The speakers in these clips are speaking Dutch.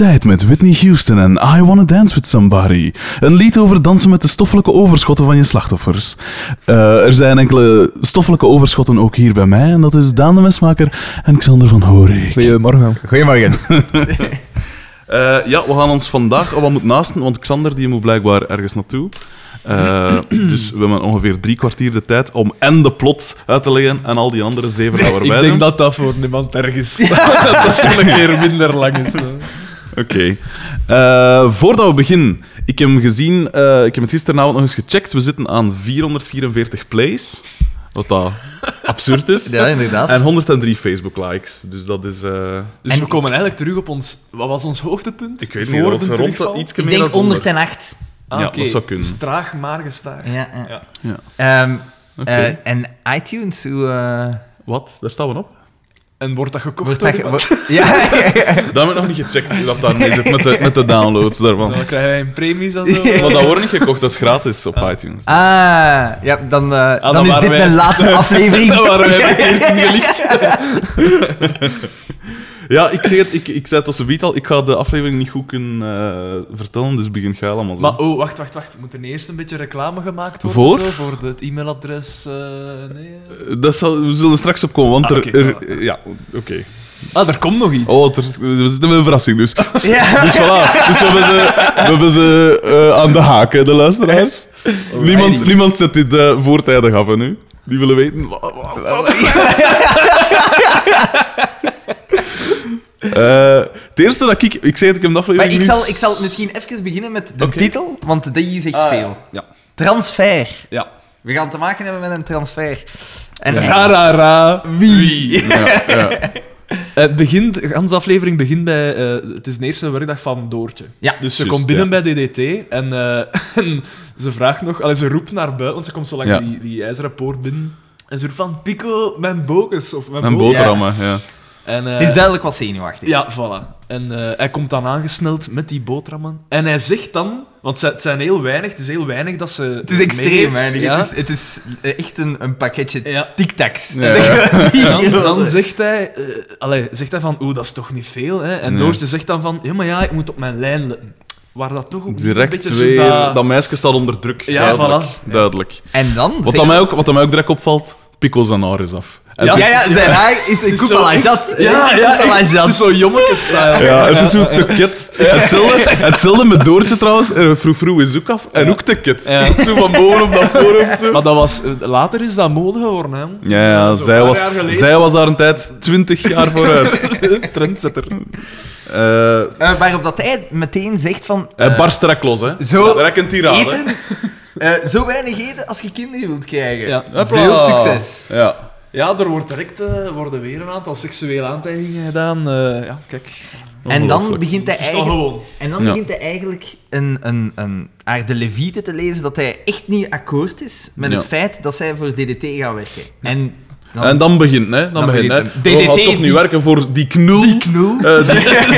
tijd met Whitney Houston en I Wanna Dance With Somebody. Een lied over dansen met de stoffelijke overschotten van je slachtoffers. Eh, er zijn enkele stoffelijke overschotten ook hier bij mij. En dat is Daan de Mesmaker en Xander van Horik. Goedemorgen. Goedemorgen. Eh, ja, we gaan ons vandaag al wat moeten naasten, want Xander die moet blijkbaar ergens naartoe. Eh, dus we hebben ongeveer drie kwartier de tijd om en de plot uit te leggen en al die andere zeven dat we erbij Ik denk doen. dat dat voor niemand ergens dat dat zo'n keer minder lang is. hè. Oké. Eh, voordat we beginnen, ik heb hem gezien, eh, ik heb het gisteravond nog eens gecheckt. We zitten aan 444 plays, wat dat absurd is. Ja, inderdaad. En 103 Facebook-likes. Dus dat is. eh, Dus En- we komen eigenlijk terug op ons... Wat was ons hoogtepunt? ik weet niet, Voor dat was de rond terugval? iets ik meer denk dan 100. 108. Ah, Ja, oké. dat zou kunnen. Dus traag maar gestaag. Ja, ja. Ja. Ja. Ehm, Oké. eh, en iTunes, hoe... eh, Wat? Daar staan we op. En wordt dat gekocht wordt dat... ge- ja, Dat heb ik nog niet gecheckt hoe dat daarmee zit met de, met de downloads daarvan. Dan krijgen wij een premies en zo. Maar dat wordt niet gekocht, dat is gratis op iTunes. ah, ja, dan, eh, dan dan is dit wij- mijn laatste aflevering. Dat waren wij verkeerd ingelicht. Ja, ik zeg het, ik, ik zei het als een al, ik ga de aflevering niet goed kunnen eh, vertellen, dus begin jij allemaal zo. Maar oh, wacht, wacht, wacht. Moet er eerst een beetje reclame gemaakt worden? Voor? Zo, voor het e-mailadres? eh, nee. Eh, Dat zal, we zullen er straks op komen, want Ah, er... er- ja, oké. Ah, er komt nog iets. Oh, er, we zitten met een verrassing, dus. Ja. Dus voilà. Dus we hebben ze, we hebben ze aan de haak, hè, de luisteraars. Niemand, niemand zet dit eh, voortijdig af, hè, nu. Die willen weten... Wat, Eh, het eerste dat ik... Ik zei dat ik hem de Maar aflevering ik zal, ik zal misschien even beginnen met de titel, want die zegt Ah, veel. Ja. Transfer. ja. We gaan te maken hebben met een transfer. En Ra, ra, ra. Wie? Ja, ja. Het begint, de hele aflevering begint bij... eh, het is de eerste werkdag van Doortje. Ja. Dus ze komt binnen ja. bij DDT en, eh, en ze vraagt nog... Allee, ze roept naar buiten, want ze komt zo langs Ja. die, die ijzeren poort binnen. En ze roept van, Pico, mijn bokus. Of mijn bo- boterhammen, ja. En, eh, Ze is duidelijk wat zenuwachtig. Ja, voilà. En eh, hij komt dan aangesneld met die boterhammen. En hij zegt dan... Want het zijn heel weinig, het is heel weinig dat ze... Het is extreem, hè. Ja. Het, is, het is eh, echt een, een pakketje Ja. tic-tacs. Ja. En dan, dan zegt hij, allee, zegt hij van, oeh, dat is toch niet veel, hè? En Nee. Doortje zegt dan van, ja, maar ja, ik moet op mijn lijn letten. Waar dat toch ook een Direct beetje zo weer... dat- Dat meisje staat onder druk. Ja, duidelijk. voilà. Ja. Duidelijk. En dan... Wat, dat mij ook, wat dat mij ook direct opvalt, Pico zijn haar is af. En Ja, Ja, is- ja, zijn haar is een jat. Ja, ja, coupe à la echt. Het jat. is zo jommeke-style. Ja, het is zo te kit. Hetzelfde, hetzelfde met Doortje trouwens. Eh, Froe Froe is ook af. En ook te kit. Ja. Zo van boven op dat voorhoofd. Zo. Maar dat was, eh, later is dat mode geworden, hè? Ja, ja zo'n zij, was, zij was daar een tijd 20 jaar vooruit. Trendsetter. Eh Eh, waarop dat hij meteen zegt van... hij eh, barst direct los, hè. zo Direct een tirade. eten, eh, zo weinig eten als je kinderen wilt krijgen. Ja. Veel succes. Ja. Ja, er wordt direct, eh, worden weer een aantal seksuele aantijgingen gedaan. eh, ja, kijk. En dan begint hij eigenlijk... gewoon. En dan Ja. begint hij eigenlijk een, een, een, haar de leviete te lezen dat hij echt niet akkoord is met Ja. het feit dat zij voor DDT gaat werken. En En dan begint, hè. Dan, Dan begint, hè. We gaan toch niet die- werken voor die knul. die knul. Eh,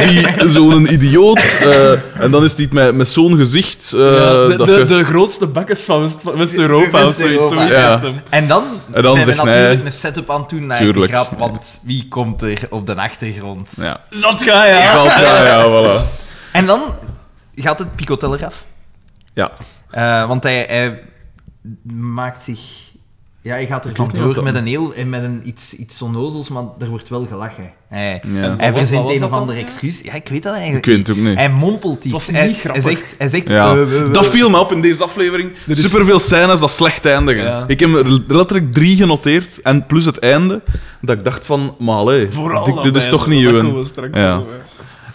die, die zo'n idioot. eh, en dan is die met, met zo'n gezicht. eh, Ja, de, de, je- de grootste bakkers van West- van West-Europa of zoiets. West-Europa. zoiets Ja. zegt hem. En dan, En dan zijn we natuurlijk hij- een setup aan het doen naar Tuurlijk. de grap, want wie komt er op de achtergrond? Ja. Zat ga ja. Ja, ja, voilà. En dan gaat het picoteller af. Ja. Eh, want hij, hij maakt zich... Ja, hij gaat er weet vandoor met een heel... en Met een, iets, iets onnozels, maar er wordt wel gelachen. Hij, Ja. hij verzint een of ander excuus. Ja, ik weet dat Ik eigenlijk weet het ook niet. Hij mompelt iets. Het was niet hij, grappig. Hij zegt... Hij zegt Ja. eh. Dat viel me op in deze aflevering. is- Superveel scènes dat slecht eindigen. Ja. Ik heb er letterlijk drie genoteerd. En plus het einde. Dat ik dacht van, maar allee, Vooral dit, is toch niet daar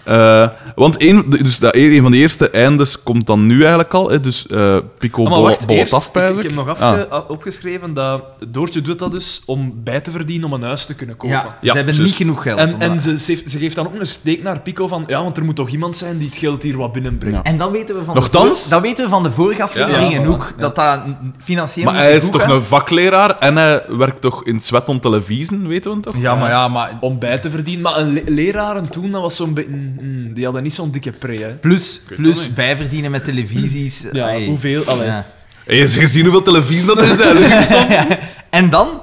Eh, want een, dus dat, een van de eerste eindes komt dan nu eigenlijk al. Hè, dus eh Pico Ah, maar bol- wacht, bolt eerst, af, ik, ik heb nog afge- Ah. a- opgeschreven dat Doortje doet dat dus om bij te verdienen om een huis te kunnen kopen. Ja, Ja, ze hebben niet genoeg geld. En, om en ze, ze, heeft- ze geeft dan ook een steek naar Pico van ja, want er moet toch iemand zijn die het geld hier wat binnenbrengt. Ja. En dan weten we van Nochtans- de, voor- dat weten we van de vorige afleveringen Ja, ook, dat dat financieel Maar hij is toch gaat. een vakleraar en hij werkt toch in Sweat on Televisie, weten we toch? Ja, maar ja, maar... Om bij te verdienen. Maar een le- leraren toen, dat was zo'n beetje... mm, die hadden niet zo'n dikke pre, hè. Plus, plus dat bijverdienen met televisies. Ja, Ai. hoeveel... Allee. Ja. Heb je eens gezien hoeveel televisie dat er is? eigenlijk? En dan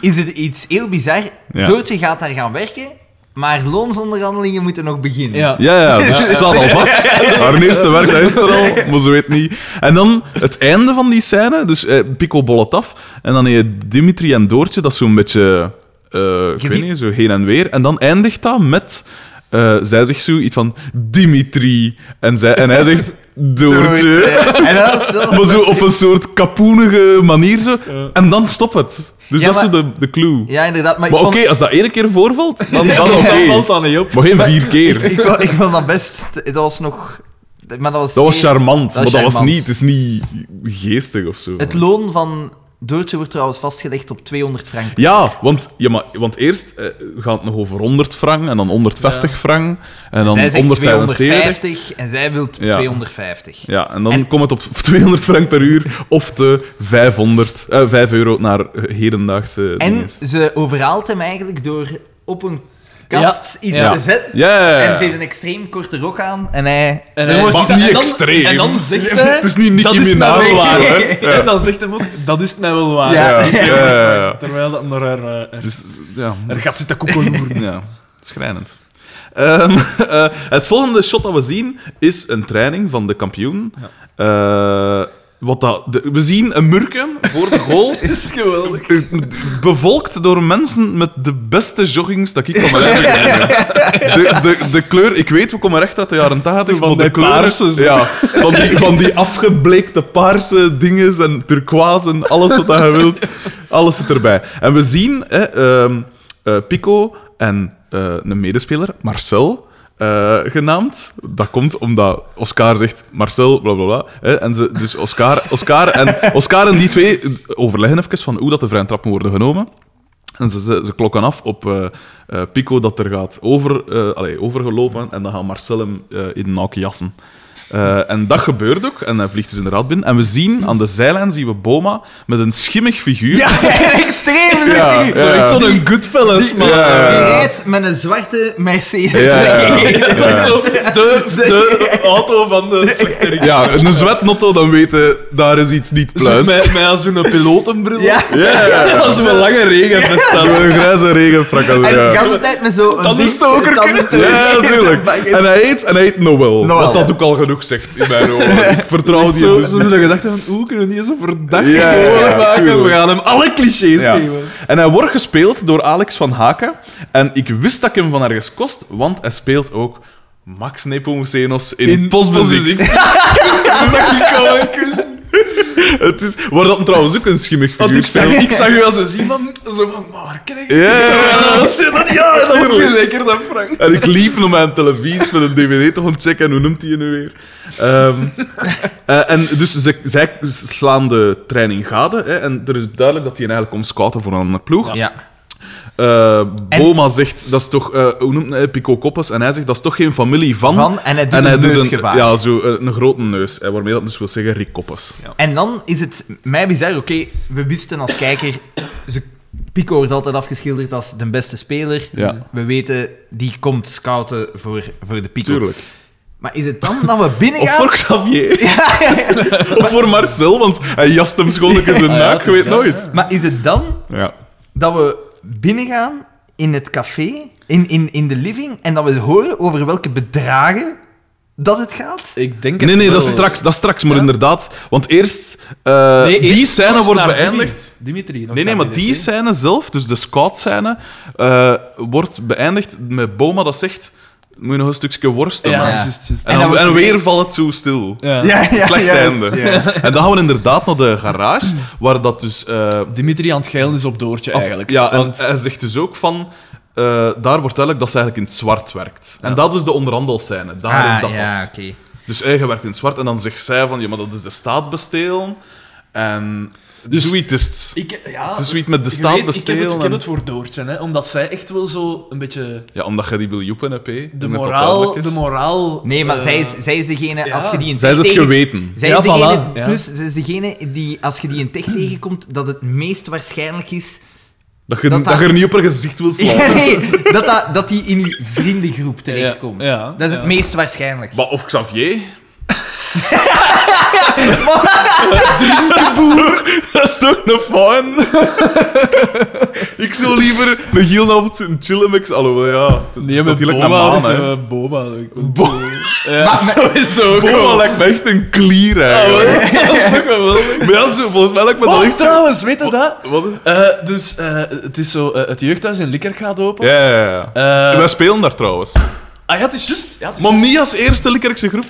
is het iets heel bizar. Ja. Doortje gaat daar gaan werken Maar loonsonderhandelingen moeten nog beginnen. Ja. Ja, ja, dus het staat al vast. Haar eerste werk, dat is er al, maar ze weet niet. En dan het einde van die scène, dus eh, Pico bollet af, en dan heb je Dimitri en Doortje, dat is zo'n beetje, eh ik weet niet, zo heen en weer. En dan eindigt dat met, eh, zij zegt zo iets van Dimitri, en, zij, en hij zegt Doortje. En dat Maar zo op een soort kapoenige manier zo. Ja. En dan stopt het. Dus Ja, dat is de, de clue. Ja, inderdaad. Maar, Maar oké, vond, als dat één keer voorvalt, dan, dan oké. Valt dat niet op. Maar geen vier keer. ik, vond- ik vond dat best... Dat was nog... Maar dat was, Dat was charmant, dat maar dat was niet, het is niet geestig of zo. Het loon van Doortje wordt trouwens vastgelegd op 200 frank. Ja, want, ja, maar, want eerst eh, gaat het nog over 100 frank en dan 150 Ja. frank en dan zij zegt 175. 250 en zij wil Ja. 250. Ja, en dan En- komt het op 200 frank per uur of de 500, eh, 5 euro naar eh, hedendaagse En dinges. ze overhaalt hem eigenlijk door op een kast iets Ja. te zetten. Ja, ja, ja. En ze heeft een extreem korte rok aan en hij... En hij- was- niet dan- extreem. En dan zegt hij... Het is niet Nicki Minaj waar. hè. En dan zegt hem ook, dat is mij wel waar. Terwijl dat naar haar... eh, Het is, ja, er gaat zitten koekeloeren. Ja, schrijnend. Ehm, eh, het volgende shot dat we zien is een training van de kampioen. Eh, wat dat, de- we zien een murken voor de goal. Is geweldig. eh, bevolkt door mensen met de beste joggings dat ik leven ken. De, de, de kleur, ik weet, we komen recht uit de jaren 80, Zo van de kleur, paarse, ja, van die, van die afgebleekte paarse dingen en turquoise en alles wat je wilt, alles zit erbij. En we zien hè, ehm, eh, Pico en eh, een medespeler, Marcel, eh, genaamd. Dat komt omdat Oscar zegt Marcel, bla bla bla. En ze, dus Oscar, Oscar, en, Oscar en die twee overleggen even van hoe dat de vrije trappen worden genomen. En ze, ze, klokken af op eh, eh, Pico dat er gaat over, allee, overgelopen en dan gaat Marcel hem in de jassen. Eh, en dat gebeurt ook, en hij vliegt dus inderdaad binnen. En we zien aan de zijlijn zien we Boma met een schimmig figuur. Ja, extreem Ja, leuk. Zo ja. echt zo'n Goodfellas, man. Ja, Die ja, ja. rijdt met een zwarte Mercedes. Ja, ja, ja. Dat is zo de, de auto van de slechterik. Ja, een zwetnotto, dan weten daar is iets niet pluis. met, met zo'n pilotenbril. Ja. Ja, ja, ja. Dat is een lange regenvest. dan. Zo'n grijze regenfrak. En de Ja. hele tijd met zo'n... Tandenstoker. tandenstoker. Ja, natuurlijk. En hij heet, en hij heet Wat dat ja. ook al genoeg zegt in mijn. Ik vertrouw die Zo, dus zo de gedachte van, hoe kunnen we niet zo verdacht Ja, ja, maken? We gaan hem alle clichés geven. En hij wordt gespeeld door Alex van Haken. En ik wist dat ik hem van ergens kost, want hij speelt ook Max Nepomucenos in, In Postmuziek. Postmuziek. Dat ik gewoon kussen. Het is, waar dat trouwens ook een schimmig Want figuur ik zag, ik zag u als een zien van, zo van, maar ken ik? Ja, ja, dat dat, ja, dat je lekker, dat Frank. En ik liep naar mijn televisie met een dvd toch gaan checken. En hoe noemt hij je nu weer? Ehm, eh, en dus ze, zij slaan de training gade. Hè, en er is duidelijk dat hij eigenlijk komt scouten voor een andere ploeg. Ja. Eh, Boma zegt, dat is toch... eh, hoe noemt hij? Pico Koppes. En hij zegt, dat is toch geen familie van... Van, en hij doet en hij een doet. Ja, zo eh, een grote neus. eh, waarmee dat dus wil zeggen Rick Koppes. En dan is het mij bizar, oké, we wisten als kijker, ze, Pico wordt altijd afgeschilderd als de beste speler. Ja. We weten, die komt scouten voor, voor de Pico. Tuurlijk. Maar is het dan dat we binnen Of gaan? voor Xavier. Of voor Marcel, want hij jast hem schoon in zijn ja, naak. Je weet ja. nooit. Maar is het dan Ja. dat we binnengaan in het café, in, in, in de living, en dat we horen over welke bedragen dat het gaat? Ik denk het Nee, nee, dat is straks, dat is straks maar Ja? inderdaad. Want eerst, eh, Nee, die scène wordt beëindigd. Dimitri. Dimitri Nee, nee, maar die scène zelf, dus de scout-scène, eh, wordt beëindigd met Boma dat zegt: Moet je nog een stukje worsten Ja, maken?" juist, juist. En, En dan, en weer valt het zo stil. Ja. Slecht ja, einde. En dan gaan we inderdaad naar de garage, waar dat dus. eh, Dimitri aan het geilen is op Doortje, eigenlijk. Ja, en Want hij zegt dus ook van. eh, daar wordt duidelijk dat ze eigenlijk in het zwart werkt. En dat is de onderhandelscène. Daar is dat Ah, ja, pas. Dus hij werkt in het zwart en dan zegt zij van, ja, maar dat is de staat bestelen. En Dus- zoiets is het. ik, ja, Het is zoiets met de staat weet, ik heb, het, ik heb het voor Doortje, hè, omdat zij echt wel zo een beetje Ja, omdat je die wil joepen hebt, hè. de moraal... De moraal Nee, maar eh, zij, is, zij is degene, ja. als je die een Zij is tech het tegen- geweten. Zij Ja, is degene, voilà, ja. plus zij is degene die, als je die een tech tegenkomt, dat het meest waarschijnlijk is... Dat je, Dat dat, dat- je er niet op haar gezicht wil slaan. Ja, nee, dat, dat, dat die in je vriendengroep terechtkomt. Ja, ja, dat is ja. het meest waarschijnlijk. Maar of Xavier... dat is toch een fan? Ik zou liever een heel avond zitten chillen met... Alhoewel, ja, het is natuurlijk een maan, hè. eh, Boma. Bo- Ja, Maar- sowieso. Boma lijkt me echt een klier, eigenlijk. dat is toch geweldig. Maar ja, zo, volgens mij lijkt me dat Oh, echt... trouwens, weet je dat? Wat? Eh, dus eh, het is zo, eh, het jeugdhuis in Likkerk gaat open. Ja, ja, ja. Eh, Wij spelen daar trouwens. ah ja, het is juist. Ja, is Maar niet als eerste Likkerkse groep.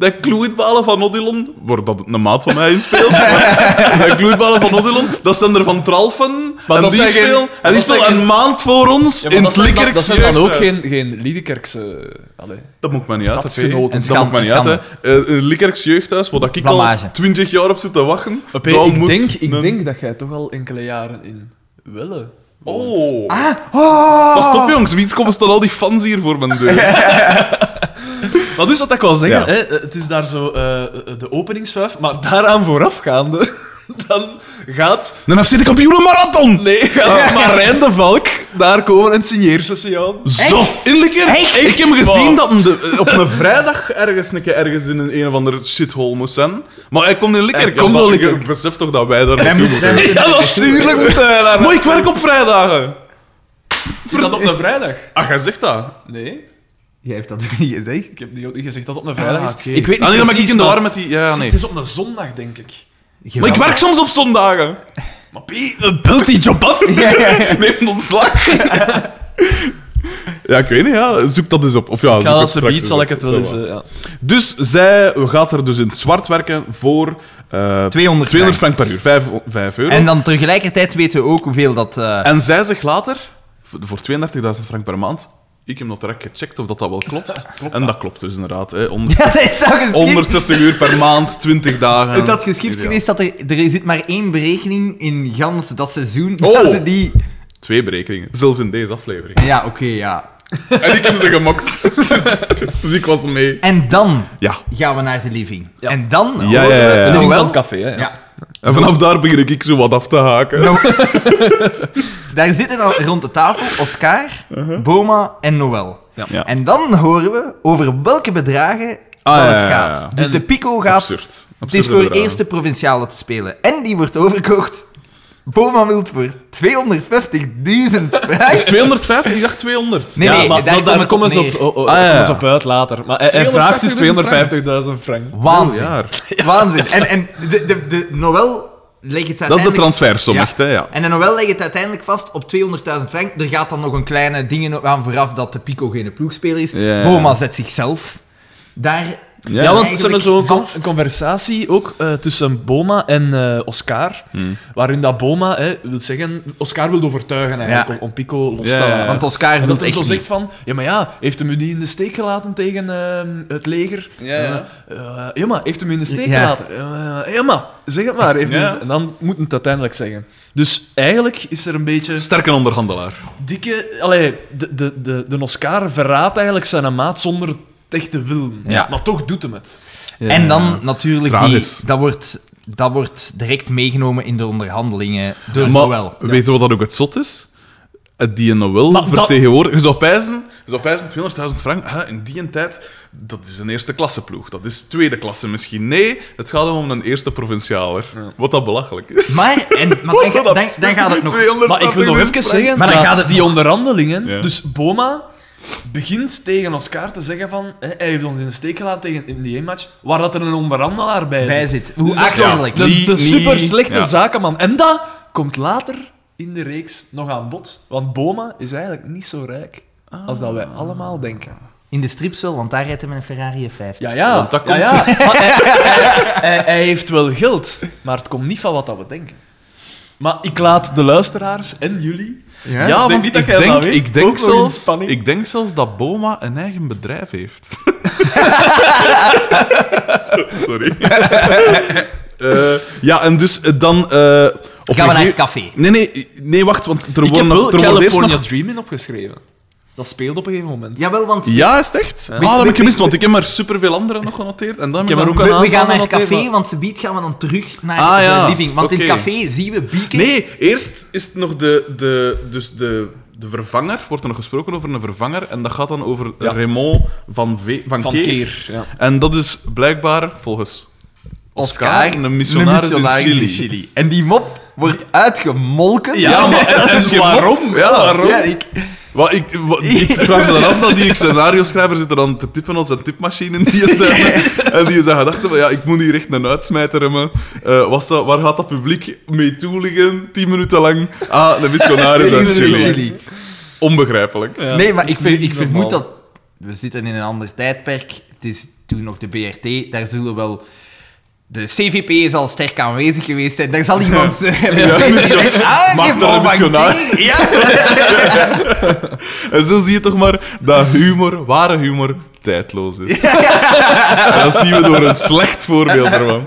Dat kloeitbalen van Odilon, waar dat een maat van mij in speelt, maar dat kloeitbalen van Odilon, dat zijn er van Tralfen, Maar en dat die spelen, en die spelen een maand voor ons Ja, maar in het dan, Likkerkse dat zijn dan ook geen, geen Liedekerkse... Dat moet mij niet uit. Dat moet mij niet uit. Eh, Een Likkerks jeugdhuis, waar dat ik al 20 jaar op zit te wachten. Ik moet denk, ik denk dat jij toch al enkele jaren in Welle woont. Oh. Ah, oh. Pas op, jongens. Wie komen staan al die fans hier voor mijn deur? Maar dus wat ik wil zeggen, Ja. hè, het is daar zo eh, de openingsvuif, maar daaraan voorafgaande, dan gaat... Een FC de kampioenen marathon! Nee, gaat Marijn de Valk daar komen en signeersessie aan. Zot! In Likkerk? Echt? Ik heb gezien dat hem de- op een vrijdag ergens, een keer ergens in een, een of andere shithole moest zijn. Maar hij komt in Likkerk. Hij komt in dat-. Ik besef toch dat wij daar naartoe moeten- moeten. wij Ja, natuurlijk moet hij daar Maar ik werk op vrijdagen. Is dat op een vrijdag? Ah, jij zegt dat? Nee, Jij heeft dat ook niet gezegd. ik heb niet gezegd dat het op een vrijdag is. Ah, oké. Ik weet niet Ah, nee, dan ben ik precies, in de maar- war met die... Ja, nee. Het is op een zondag, denk ik. Maar ik werk soms op zondagen. Maar eh, belt die job af? Neem een ontslag. Ja, ik weet niet, ja. Zoek dat eens op. Of ja, Ik ga ze biedt, zal ik het wel eens... eh, ja. Dus zij gaat er dus in het zwart werken voor eh 200 200 frank per uur. 5, 5 euro. En dan tegelijkertijd weten we ook hoeveel dat... eh, En zij zegt later, voor voor 32.000 frank per maand, ik heb nog direct gecheckt of dat, dat wel klopt. en dat klopt dus inderdaad. Hè. 100 Ja, dat is al geschikt. 160 uur per maand, 20 dagen. Het had geschikt Ideaal. geweest dat er... Er zit maar één berekening in gans dat seizoen. Oh. Dat ze die... Twee berekeningen, zelfs in deze aflevering. Ja, oké, ja. En ik heb ze gemokt. dus, dus ik was mee. En dan Ja. gaan we naar de living. Ja. En dan... Ja, ja, ja, ja. De living van het café, hè. Ja. En vanaf daar begin ik zo wat af te haken. Nou, daar zitten dan rond de tafel Oscar, Boma en Noël. Ja. En dan horen we over welke bedragen Ah, dat het ja, ja. gaat. Dus En- de Pico gaat... Absurd. Het is voor bedragen. eerste provinciale te spelen. En die wordt overgekocht. Boma wil voor 250.000 frank. Is 250? Ik dacht 200. Nee, ja, nee, maar daar komt het komen op ze op, neer. oh, oh, Ah, ja, komen ze ja. op uit later. Maar hij, hij vraagt dus 250.000 frank. Waanzin. jaar. Waanzin. En, en de, de, de Noël legt het Dat is de uiteindelijk... transfersom, Ja. echt, hè? Ja. En de Noël legt het uiteindelijk vast op 200.000 frank. Er gaat dan nog een kleine dingen aan vooraf dat de Pico geen ploegspeler is. Ja. Boma zet zichzelf daar... Ja, Ja, want ze hebben zo'n vast. conversatie ook eh, tussen Boma en eh, Oscar, Hmm. waarin dat Boma hè, wil zeggen... Oscar wil overtuigen eigenlijk Ja. om, om Pico los te laten. Want Oscar wil dat echt zo zegt van... Ja, maar ja, heeft hem u niet in de steek gelaten tegen eh, het leger? Ja, ja. Maar heeft hem u in de steek Ja. gelaten? Ja, maar zeg het maar. Heeft hij- En dan moet het uiteindelijk zeggen. Dus eigenlijk is er een beetje... Sterke onderhandelaar. dikke... Allee, de, de, de, de Oscar verraadt eigenlijk zijn maat zonder het echt te willen. Ja. Maar toch doet hem het. En dan natuurlijk, die, dat, wordt, dat wordt direct meegenomen in de onderhandelingen door Maar Noël. weet je wat dat ook het zot is? Die Noël vertegenwoordigt... Je zou pijzen, je zou pijzen 200.000 frank, hè, in die tijd, dat is een eerste klasse ploeg. Dat is tweede klasse misschien. Nee, het gaat om een eerste provincialer. Wat dat belachelijk is. Maar, en, maar dan, dan, dan gaat het nog... Maar ik wil nog even zeggen, Maar dan dat gaat het die nog- onderhandelingen... Ja. Dus Boma begint tegen Oscar te zeggen van... Hè, hij heeft ons in de steek gelaten tegen, in die match waar dat er een onderhandelaar bij zit. bij zit. Hoe Dus toch achterlijk. De, super slechte ja. zakenman. En dat komt later in de reeks nog aan bod. Want Boma is eigenlijk niet zo rijk als dat wij allemaal denken. In de stripsel, want daar rijdt hij met een Ferrari F5. Ja, ja. Want dat ja, komt- ja. Maar hij, hij- hij- hij heeft wel geld, maar het komt niet van wat dat we denken. Maar ik laat de luisteraars en jullie... Ja, want ik denk, ik, denk in zelfs, ik denk zelfs dat Boma een eigen bedrijf heeft. Sorry. Eh, ja, en dus eh, dan... eh, op Gaan we een naar het café. Nee, nee, nee, wacht, want er Ik heb worden wel nog- er wordt California nog... Dreaming opgeschreven. Dat speelt op een gegeven moment. Jawel, want Ja, is het echt? Ja. Ah, dat heb ik gemist, want ik heb maar superveel andere nog genoteerd. En dan Ik heb dan- ook we, een we aantal gaan naar het café, maar- want ze biedt gaan we dan terug naar Ah, ja. de living. Want in het café zien we Bieke. Nee, eerst is het nog de... de dus de... De vervanger, wordt er nog gesproken over een vervanger, en dat gaat dan over Ja. Raymond van, V van, Van Keer. Keer. Ja. En dat is blijkbaar, volgens Oscar, Oscar, een missionaris, missionaris in Chili. En die mop wordt uitgemolken. Ja, maar is waarom? Ja, waarom? Ja, ik, Wat, ik, wat, ik vraag me dan af dat die scenario-schrijver zit er dan te tippen op zijn tipmachine in die tijd. en die zijn gedachte van, ja, ik moet hier echt een uitsmijter hebben. Eh, wat zou- waar gaat dat publiek mee toe liggen? Tien minuten lang. Ah, een missionaris uit Chili. Chili. Onbegrijpelijk. Ja, nee, maar ik, is ik vermoed dat... We zitten in een ander tijdperk. Het is toen nog de BRT. Daar zullen wel... De CVP is al sterk aanwezig geweest zijn. Daar zal iemand... eh, Ja, mission- Ah, er een missionaris- bankier. Ja. En zo zie je toch maar dat humor, ware humor, tijdloos is. En dat zien we door een slecht voorbeeld ervan.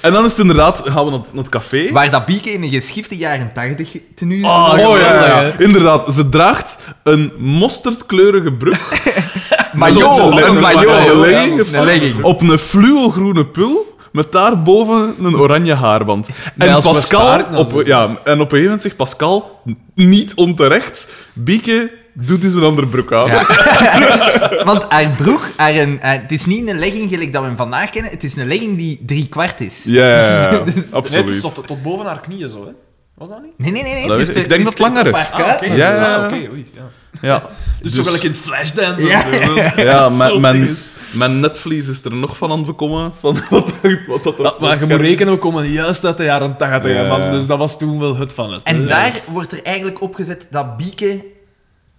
En dan is het inderdaad, gaan we naar, het café. Waar dat Bieke in een geschifte jaren 80 tenue Oh, Oh ja, inderdaad. Ze draagt een mosterdkleurige broek. Maillot, een legging. Op een fluo-groene pul. Met daarboven een oranje haarband. En Pascal, op, zo. ja, en op een gegeven moment zegt Pascal, niet onterecht, Bieke, doet eens een andere broek aan. Ja. Want haar broek, haar een, haar- het is niet een legging gelijk dat we hem vandaag kennen, het is een legging die drie kwart is. Ja, ja, ja, Nee, het is absoluut. tot, tot boven haar knieën zo, hè? Was dat niet? Nee, nee, nee. nee. Dat is ik de- denk het dat het langer is. oké. Ja, ja, ja. Ah, oké, oei. Ja. Ja. Dus, zo gelijk in Flashdance Ja. en zo. Ja, dinges. Mijn netvlies is er nog van aan het bekomen. Van wat, wat dat er Maar, je moet rekenen, we komen juist uit de jaren 80, Ja, man. Dus dat was toen wel het van het. En daar wordt er eigenlijk opgezet dat Bieke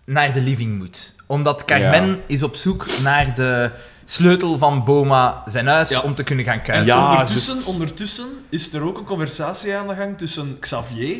naar de living moet. Omdat Carmen Ja. is op zoek naar de sleutel van Boma zijn huis Ja. om te kunnen gaan En kuisen. Ja, ondertussen, ondertussen is er ook een conversatie aan de gang tussen Xavier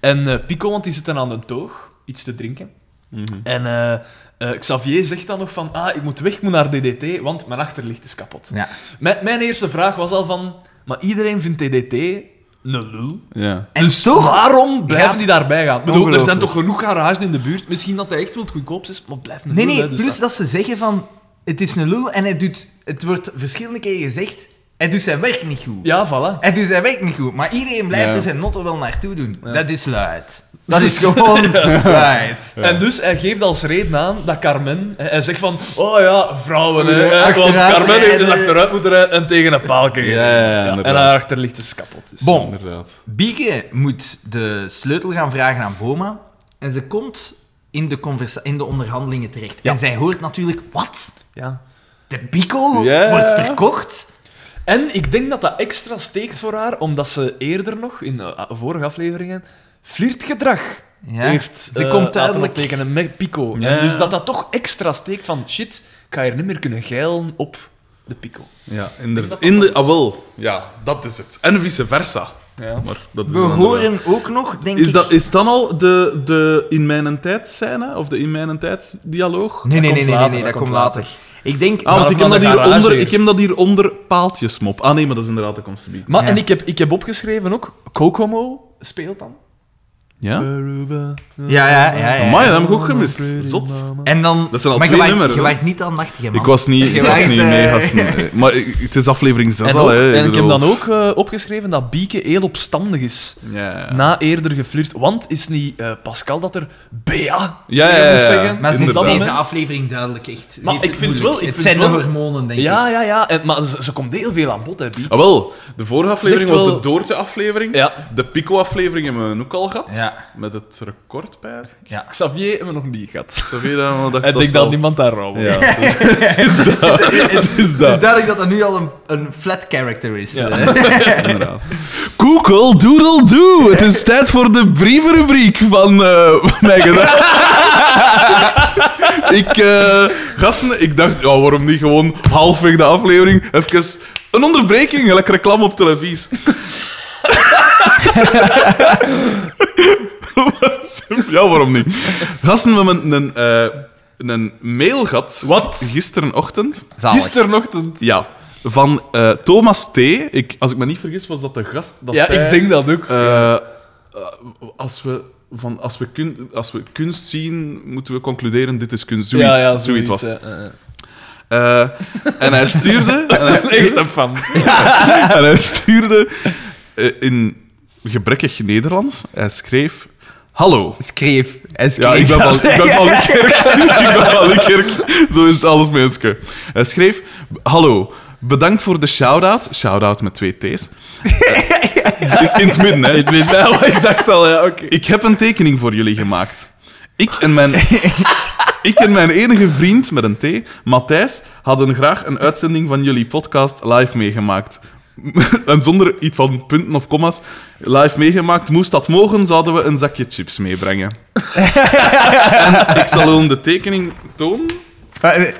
en eh, Pico, want die zitten aan de toog iets te drinken. Mhm. En eh, eh, Xavier zegt dan nog van, ah, ik moet weg, ik moet naar DDT, want mijn achterlicht is kapot. Ja. Mijn, mijn eerste vraag was al van, maar iedereen vindt DDT een lul. Ja. En dus toch waarom blijven gaat- die daarbij gaan? Ik bedoel, er zijn toch genoeg garages in de buurt? Misschien dat hij echt wel goedkoop is, maar blijft een Nee, lul, nee, hè, dus plus dat ze zeggen van... Het is een lul en hij doet... Het wordt verschillende keren gezegd... Hij doet zijn werk niet goed. Ja, voilà. Hij doet zijn werk niet goed. Maar iedereen blijft Ja. er zijn notte wel naartoe doen. Ja. Dat is luid. Dat is gewoon luid. En dus hij geeft als reden aan dat Carmen... Hij zegt van, oh ja, vrouwen, hè, Ja, hè, want Carmen heeft dus achteruit moeten rijden en tegen een Ja, gereden. ja, ja, en inderdaad. haar achterlicht is kapot. Dus. Bon. Inderdaad. Bieke moet de sleutel gaan vragen aan Boma. En ze komt in de, conversa- in de onderhandelingen terecht. Ja. En zij hoort natuurlijk... Wat? Ja. De Pico Ja. wordt verkocht? En ik denk dat dat extra steekt voor haar, omdat ze eerder nog, in eh, vorige afleveringen, flirtgedrag Ja. heeft Ze eh, komt duidelijk... optekenen met Pico. Ja. En dus dat dat toch extra steekt van, shit, ik ga hier niet meer kunnen geilen op de Pico. Ja, inderdaad. In dat de, ah, wel. Ja, dat is het. En vice versa. Ja. Maar dat is We een andere- horen ook nog, denk Is, ik... dat, is dan al de, de in mijn tijd scène? Of de in mijn tijd dialoog? Nee, nee, nee, nee, nee, dat dat komt komt later. Ik denk... Ah, want ik heb, dat de hier garage onder, ik heb dat hier onder paaltjesmop. Ah nee, maar dat is inderdaad de komst te bieden. Maar, Ja. en ik heb, ik heb opgeschreven ook, Kokomo speelt dan. Ja? Ja, ja, ja. ja. Amai, dat heb ik ook gemist. Zot. En dan... Dat zijn al maar twee je waart- nummers, Je hè? waart niet aandachtig, man. Ik was niet, ik was niet mee, gasten. Eh, Maar ik- het is aflevering 6 En, al, ook- hè. en ik heb bedoel- dan ook eh, opgeschreven dat Bieke heel opstandig is. Ja, ja. Na eerder geflirt. Want is niet eh, Pascal dat er Bea Ja, ja, tegen ja, moest ja. zeggen? Maar ze is dat deze moment? aflevering duidelijk echt. Maar heeft ik het vind moeilijk. wel- ik het vind zijn de wel- hormonen, denk ik. Ja, ja, ja. En, maar ze, ze komt heel veel aan bod, hè, Bieke. Ah, wel, de vorige aflevering Zegt was wel- de Doortje-aflevering. Ja. De Pico-aflevering hebben we ook al gehad. Ja. Met het record bij. ja. Xavier hebben we nog niet gehad. Xavier, dan dacht Ik denk dat niemand daar rouw Ja, het is, het is dat. Het is Het is dat. duidelijk dat dat nu al een, een flat character is. Ja. Eh, Inderdaad. Google Doodle Doo. Het is tijd voor de brievenrubriek van eh mijn gedachten. ik, eh gasten, ik dacht, ja, waarom niet gewoon halfweg de aflevering even een onderbreking, gelijk reclame op televisie. Ja, waarom niet? Gasten, we hebben een, eh, een mail gehad. Wat? Gisterenochtend. Zalig. Gisternochtend. Ja, van eh, Thomas T. Ik, als ik me niet vergis, was dat de gast. Dat Ja, zei, ik denk dat ook. eh, als, we van, als, we kun, als we kunst zien, moeten we concluderen: dit is kunst. Zoiets, ja, ja, zoiets was het. ja. Eh, en hij stuurde. en hij is echt stuurde, een fan. en hij stuurde eh, in gebrekkig Nederlands. Hij schreef. Hallo. Schreef. Hij schreef. Ja, ik ben van, ik ben van Likkerk. ik ben van Likkerk. Zo is het alles mensen. Hij schreef... Hallo, bedankt voor de shout-out. Shout-out met twee T's. Eh, In het midden, hè. Ik weet wel, ik dacht al, ja, oké. Ik heb een tekening voor jullie gemaakt. Ik en mijn, ik en mijn enige vriend met een T, Matthijs, hadden graag een uitzending van jullie podcast live meegemaakt. En zonder iets van punten of commas live meegemaakt. Moest dat mogen, zouden we een zakje chips meebrengen. en ik zal hun de tekening tonen. Maar, eh,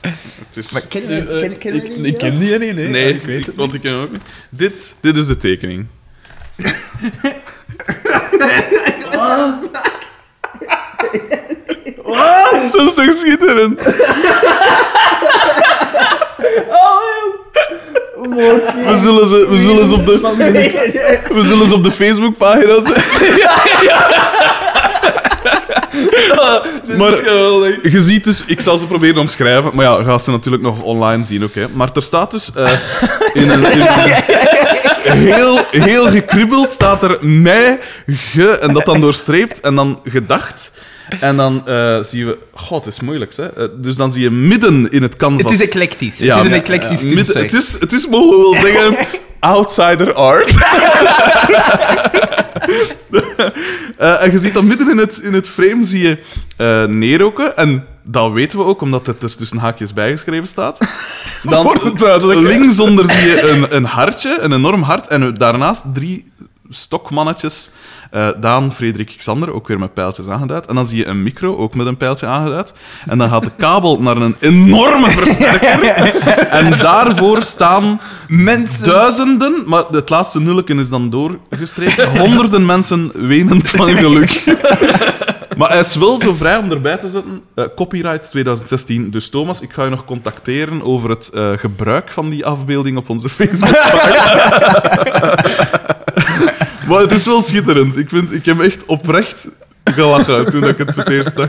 Het is... maar we ik, die ik ken die niet, nee. Nee, ik weet het. want ik ken hem ook niet. Dit, dit is de tekening. Dat is toch schitterend? We zullen ze, we zullen ze op de, we zullen ze op de Facebookpagina zetten. Maar je ziet dus, ik zal ze proberen omschrijven, maar ja, ga ze natuurlijk nog online zien ook. Hè. Maar er staat dus eh, in een, in een- heel, heel gekribbeld staat er mij, ge, en dat dan doorstreept en dan gedacht. En dan eh, zien we, god, het is moeilijk, hè. Eh, dus dan zie je midden in het canvas. Het is eclectisch. Ja, het is een eclectisch midden- het, is, het is, mogen we wel zeggen, outsider art. Eh, en je ziet dan midden in het, in het frame zie je neerroken. En dat weten we ook, omdat het er tussen haakjes bijgeschreven staat. Dan Wordt het duidelijk, linksonder zie je een, een hartje, een enorm hart. En daarnaast drie stokmannetjes. Eh, Daan, Frederik, Xander, ook weer met pijltjes aangeduid. En dan zie je een micro, ook met een pijltje aangeduid. En dan gaat de kabel naar een enorme versterker. en daarvoor staan Mensen... duizenden, maar het laatste nulletje is dan doorgestreept, honderden mensen wenend van geluk. Maar hij is wel zo vrij om erbij te zetten. eh, copyright 2016. Dus Thomas, ik ga je nog contacteren over het eh, gebruik van die afbeelding op onze Facebook. Maar het is wel schitterend. Ik, vind, ik heb echt oprecht gelachen toen ik het voor het eerst zag.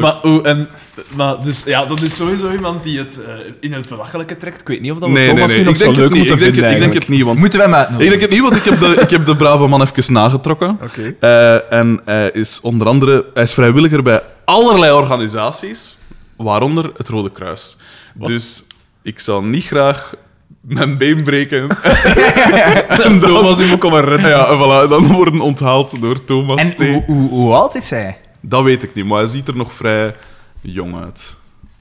Maar, oh, en, maar dus, ja, dat is sowieso iemand die het eh, in het belachelijke trekt. Ik weet niet of dat we nee, nee, Thomas nee. nu nog Ik zo denk, het leuk niet, moeten ik, denk vinden, ik denk het niet, want... Moeten wij hem Ik uitnodigen? denk het niet, want ik heb de, ik heb de brave man even nagetrokken. Oké. Eh, en hij is onder andere hij is vrijwilliger bij allerlei organisaties, waaronder het Rode Kruis. Dus ik zou niet graag mijn been breken. en dan, Thomas, u moet komen redden. ja, en voilà, dan worden onthaald door Thomas En T. hoe, hoe, hoe oud is hij? Dat weet ik niet, maar hij ziet er nog vrij jong uit.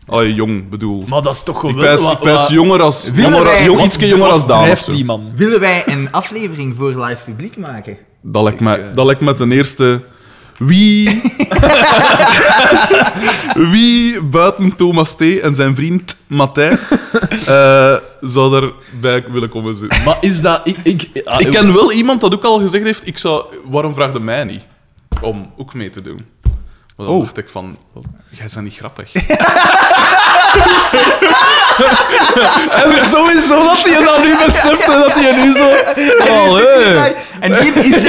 Allee, jong, bedoel. Maar dat is toch Ik gewoon... pijs, wa- ik pijs jonger als... Willen jonger- wij- jong, wat- ietsje jonger als Daan of drijft zo. die man? Willen wij een aflevering voor live publiek maken? Dat lijkt, mij, eh, dat lijkt me ten eerste... Wie... Wie buiten Thomas T. en zijn vriend Matthijs eh, zou erbij willen komen zitten? Maar is dat... Ik, ik, ah, Ik ken wel iemand dat ook al gezegd heeft, ik zou... Waarom vraagde mij niet om ook mee te doen? Maar dan Oh. dacht ik van... Jij bent niet grappig. En sowieso dat hij dan nu beseft en dat hij nu zo... Oh, hey. En die is,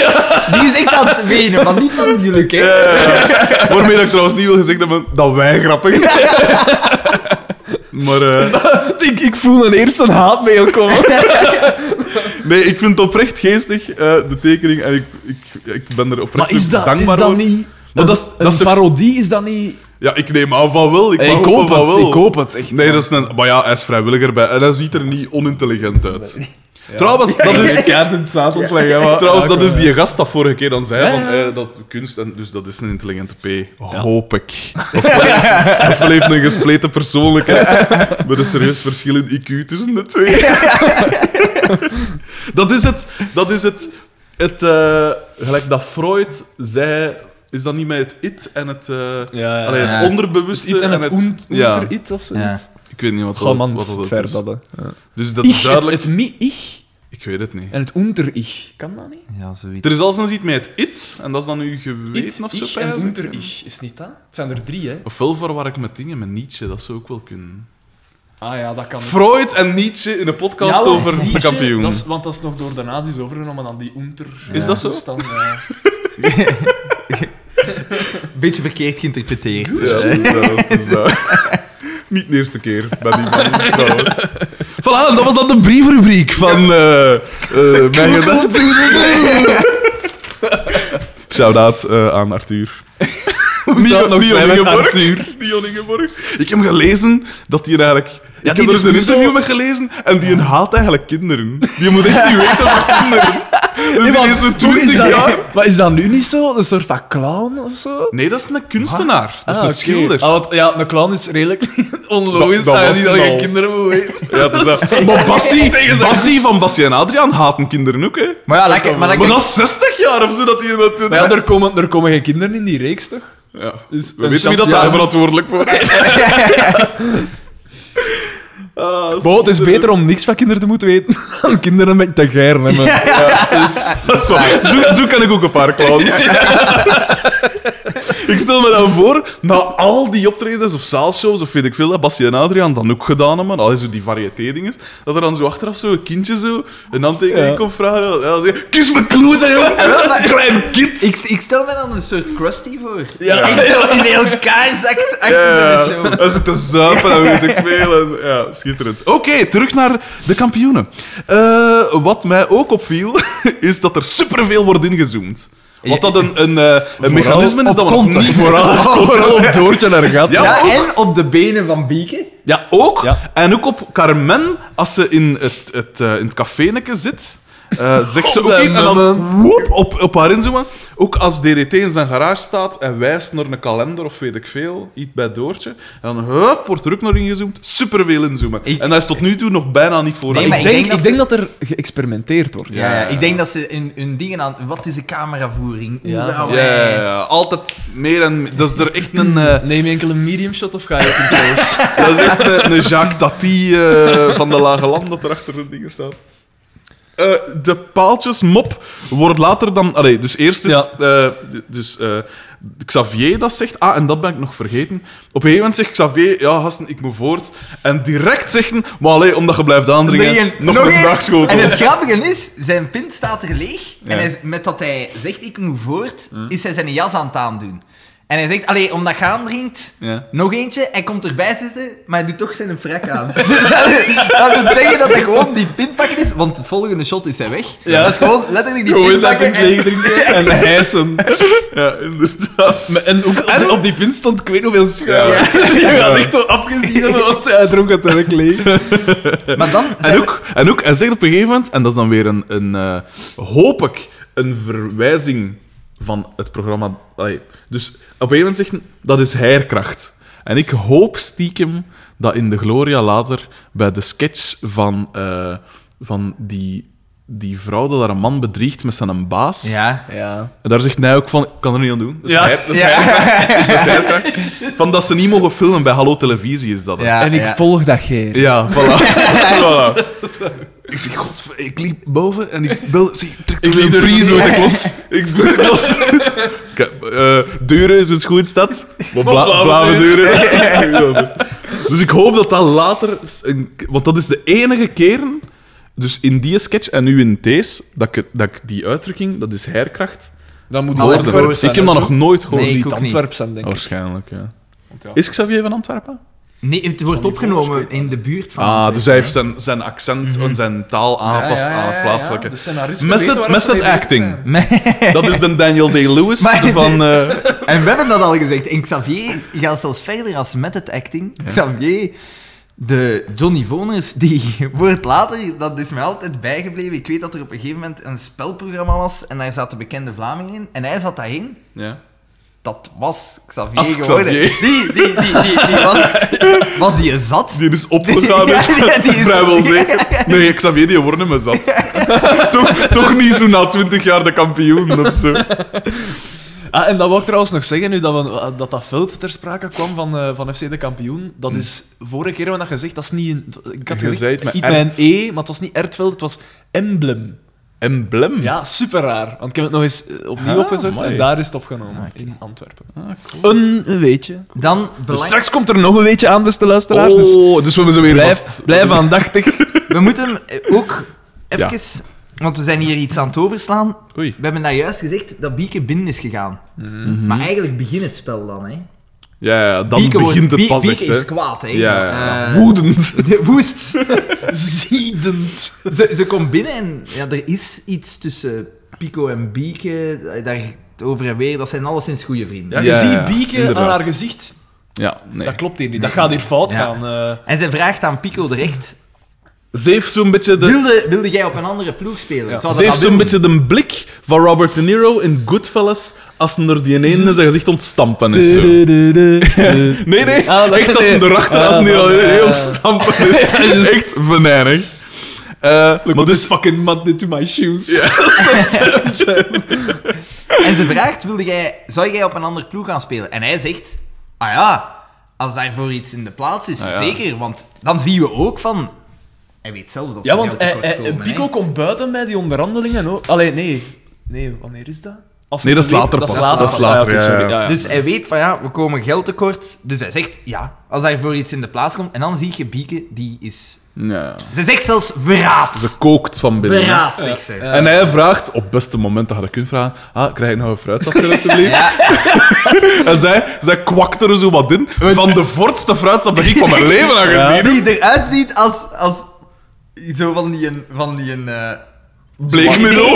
die is echt aan het wenen, maar niet van jullie, hè? Waarmee dat ik trouwens niet wil gezegd hebben dat wij grappig zijn. Maar... eh, ik, ik voel een eerste haatmail komen. Nee, ik vind het oprecht geestig, eh, de tekening. En ik, ik, ik ben er oprecht Maar is dat, is dankbaar dat voor. niet... Maar dat is- een dat is toch- parodie is dat niet... Ja, ik neem aan van wel. Ik, Ik, van het, wel. ik hoop het, echt. Nee, dat is een... Maar ja, hij is vrijwilliger bij. En hij ziet er niet onintelligent uit. Trouwens, dat is... kaart in het zaad ontleggen. maar- Trouwens, dat is die gast dat vorige keer dan zei Ja, van ja. eh, dat kunst en dus dat is een intelligente P. Hoop ik. Ofwel heeft een gespleten persoonlijkheid. Maar er serieus verschil in IQ tussen de twee. dat is het. Dat is het. Het eh, gelijk dat Freud zei. Is dat niet met het it en het, eh Ja, ja. allee, het Ja. onderbewuste Iets en het oenter it of zoiets. Ik weet niet wat dat, man, wat het dat is. Dus dat is Ich, het, duidelijk. het mi ich Ik weet het niet. en het oenter ich. Kan dat niet? Ja, zoiets. Er is zelfs iets met het it en dat is dan nu geweten It, of zo. ich en pijs ik. oenter ich. Is niet dat? Het zijn er drie, hè? Ofwel verwar ik met dingen met Nietzsche, dat zou ook wel kunnen. Ah ja, dat kan. Freud en Nietzsche in een podcast Ja, over de kampioen. dat is- want dat is nog door de nazi's overgenomen aan die oenter. Is dat zo? toestand. Beetje verkeerd geïnterpreteerd. Ja, dat dat, dat dat. Niet de eerste keer bij die man. Voilà, dat was dan de briefrubriek van eh eh mijn. Shout-out eh, aan Arthur. Hoe zou het nog zijn met. Arthur? Ingeborg. Ik heb gelezen dat hij eigenlijk ik heb die er eens een interview zo- mee gelezen en die haat eigenlijk kinderen. Die moet echt niet weten over kinderen. Dus Nee, is zo hoe 20 is dat- jaar. Maar is dat nu niet zo? Een soort van clown of zo? Nee, dat is een kunstenaar. Dat is Ah, een oké. schilder. Ah, want, ja, een clown is redelijk onlogisch. Dat- dat niet dat je al. kinderen moet weten. Ja, dat is dat. Maar Bassie, Bassie van Bassie en Adriaan haten kinderen ook, hè. Maar ja, lekker, maar dat is 60 jaar of zo dat die dat doen. Maar ja, er komen, er komen geen kinderen in die reeks, toch? Ja. Dus We weten wie dat daar ja. verantwoordelijk voor is. Ah, Bo, het is beter om niks van kinderen te moeten weten dan kinderen met te geiren hebben. Dat is waar. Zo, zo kan ik ook een paar clowns. Ik stel me dan voor, na al die optredens of zaalshows of weet ik veel, dat Basje en Adriaan dan ook gedaan hebben, al is zo die variété-dingen, dat er dan zo achteraf zo een kindje zo een handtekening Ja. komt vragen. En dan zeg kies me kloeden, joh. Klein kind. ik, ik stel me dan een soort Krusty voor. Ja. Zo in elkaar zakt achter Ja, de show. dat zit te zuipen en weet ik veel. En, ja, schitterend. Oké, terug naar de kampioenen. Eh, wat mij ook opviel, is dat er superveel wordt ingezoomd. Wat dat een, een, eh, een mechanisme is dat we nog niet... Vooral, vooral op Doortje naar gat. Ja, Ja, en op de benen van Bieke. Ja, ook. Ja. En ook op Carmen, als ze in het, het, eh, in het caféneke zit, eh, zegt ze Op ook de iets en dan woep, op, op haar inzoomen. Ook als DDT in zijn garage staat en wijst naar een kalender of weet ik veel, iets bij Doortje, en dan hup, wordt er ook nog ingezoomd. Superveel inzoomen. Ik- En dat is tot nu toe nog bijna niet voor. Nee, ik, ik denk, denk ik dat denk dat er geëxperimenteerd wordt. Ja, Ja. ja, ik denk dat ze hun, hun dingen aan... Wat is de cameravoering? Ja. ja, ja, ja, altijd meer en Dat is er echt een... eh, Neem je enkel een medium shot of ga je op een close? Dat is echt een, een Jacques Tati eh, van de Lage Land dat er achter de dingen staat. Eh, de paaltjesmop wordt later dan... Allee, dus eerst is Ja. het... eh, dus eh, Xavier dat zegt... Ah, en dat ben ik nog vergeten. Op een gegeven moment zegt Xavier... Ja, gasten, ik moet voort. En direct zeggen... Maar allee, omdat je blijft aandringen... Nee, nog, nog een dagschotel. En het grappige is, zijn pint staat er leeg. Ja. En hij, met dat hij zegt, ik moet voort, is hij zijn jas aan het aandoen. En hij zegt, allee, omdat je aandringt, Ja. nog eentje, hij komt erbij zitten, maar hij doet toch zijn frak aan. dus dat, dat wil zeggen dat hij gewoon die pint pakken is, want het volgende shot is hij weg. Ja. Dat is gewoon letterlijk die Gewoon pint dat pakken. ik en- en hijsen. Ja, inderdaad. Maar- En ook op, op die punt stond ik weet hoeveel schuim. Ja. Dus je gaat echt zo afgezien want hij dronk het eigenlijk leeg. Maar dan En ook, en ook, hij zegt op een gegeven moment, en dat is dan weer een, een eh, hoop ik, een verwijzing van het programma. Allee, dus op een gegeven moment zegt hij, dat is heirkracht. En ik hoop stiekem dat in de Gloria later, bij de sketch van, eh, van die, die vrouw dat daar een man bedriegt met zijn baas, Ja. Ja. en daar zegt hij ook van, ik kan er niet aan doen. Dat is, Ja. dat is Ja. Dat is. Van dat ze niet mogen filmen bij Hallo Televisie is dat. Ja, en ik ja. volg dat geen. Ja, voilà. voilà. Ik zeg, god, ik liep boven en ik bel, zeg, trek toch liep een prijs uit de klos. Ik ben de eh, deuren is een goed stad. Maar bla, blauwe deuren. dus ik hoop dat dat later... Want dat is de enige keren, dus in die sketch en nu in deze, dat ik, dat ik die uitdrukking, dat is herkracht, Dan moet Antwerpen Ik heb dat nog nooit gehoord. Nee, ik niet. Antwerpen zijn, denk ik. Waarschijnlijk, ja. Want ja. Is Xavier van Antwerpen? Nee, het wordt opgenomen in de buurt van... Ah, dus hij heeft zijn, zijn accent en zijn taal aangepast Ja, ja, ja, aan het plaatselijke. Method- method mee bezig acting. Dat is de Daniel Day-Lewis Maar- van... eh, En we hebben dat al gezegd. En Xavier gaat zelfs verder als met het acting. Xavier, de Johnny Voners, die wordt later, dat is mij altijd bijgebleven. Ik weet dat er op een gegeven moment een spelprogramma was en daar zaten bekende Vlamingen in. En hij zat daarin. ja. Dat was Xavier Als geworden. Xavier. Die, die, die, die, die was, was die zat. Die is opgegaan, Ja, die is- vrijwel zeker. Nee, Xavier, die wordt niet meer zat. toch, toch niet zo na twintig jaar de kampioen of zo. Ah, en dat wou ik trouwens nog zeggen, nu dat, we, dat dat veld ter sprake kwam van, eh, van FC de kampioen. Dat is, vorige keer hebben we dat gezegd, dat is niet een... Ik had Je gezegd. E, maar het was niet Ertveld, het was Emblem. Emblem? Ja, super raar. Want ik heb het nog eens eh, opnieuw Ah, opgezocht amai. en daar is het opgenomen, in Antwerpen. Ah, cool. Een, weetje. Dan Dus straks komt er nog een weetje aan, beste luisteraars. Dus Oh, dus we hebben ze weer blijf, vast. blijf aandachtig. We moeten ook even... Want we zijn hier iets aan het overslaan. Oei. We hebben daar juist gezegd dat Bieke binnen is gegaan. Maar eigenlijk begint het spel dan, hè. Ja, ja, dan Bieke wordt- begint het pas Bieke echt, hè. is kwaad, hè. Ja, ja, ja. Eh, Woedend. de woest. Ziedend. ze, ze komt binnen en ja, er is iets tussen Pico en Bieke. Daar over en weer, dat zijn alleszins goede vrienden. Ja, Ja, je ja, ziet Bieke inderdaad. aan haar gezicht Ja, nee. Dat klopt hier niet. Dat gaat hier fout Ja. gaan. eh. En ze vraagt aan Pico direct... Ze heeft zo'n beetje de... Wilde, wilde jij op een andere ploeg spelen? Ze heeft zo'n beetje de blik van Robert De Niro in Goodfellas als een door die ene in zijn gezicht ontstampen is. Zo. Nee, nee. Ah, echt als een erachter, Ah, als een heel, dat- heel ja. ontstampen is. Echt venijnig. Eh, maar Look dus... this fucking mud into my shoes. En ze vraagt, wilde jij, zou jij op een andere ploeg gaan spelen? En hij zegt, ah ja, als daarvoor iets in de plaats is, Ah ja. zeker. Want dan zien we ook van... Hij weet zelf dat ze Ja, want hij, tekort hij- komen, Pico hè. komt buiten bij die onderhandelingen ook. Allee, nee. Nee, wanneer is dat? Als Nee, het dat is later pas. Dat is later. Dus hij weet van ja, we komen geld tekort. Dus hij zegt ja, als daarvoor iets in de plaats komt. En dan zie je Bieke, die is... Ja. Ze zegt zelfs verraad. Ze kookt van binnen. Verraad, zegt ze. Ja. En hij vraagt, op beste moment dat je dat kunt vragen, ah, krijg ik nog een fruitsapje alsjeblieft? Ja, En zij, zij kwakt er zo wat in. Van de voortste fruitsap dat ik van mijn leven heb gezien. die eruit ziet als... als zo van die... een- Van die een, eh, Bleekmiddel.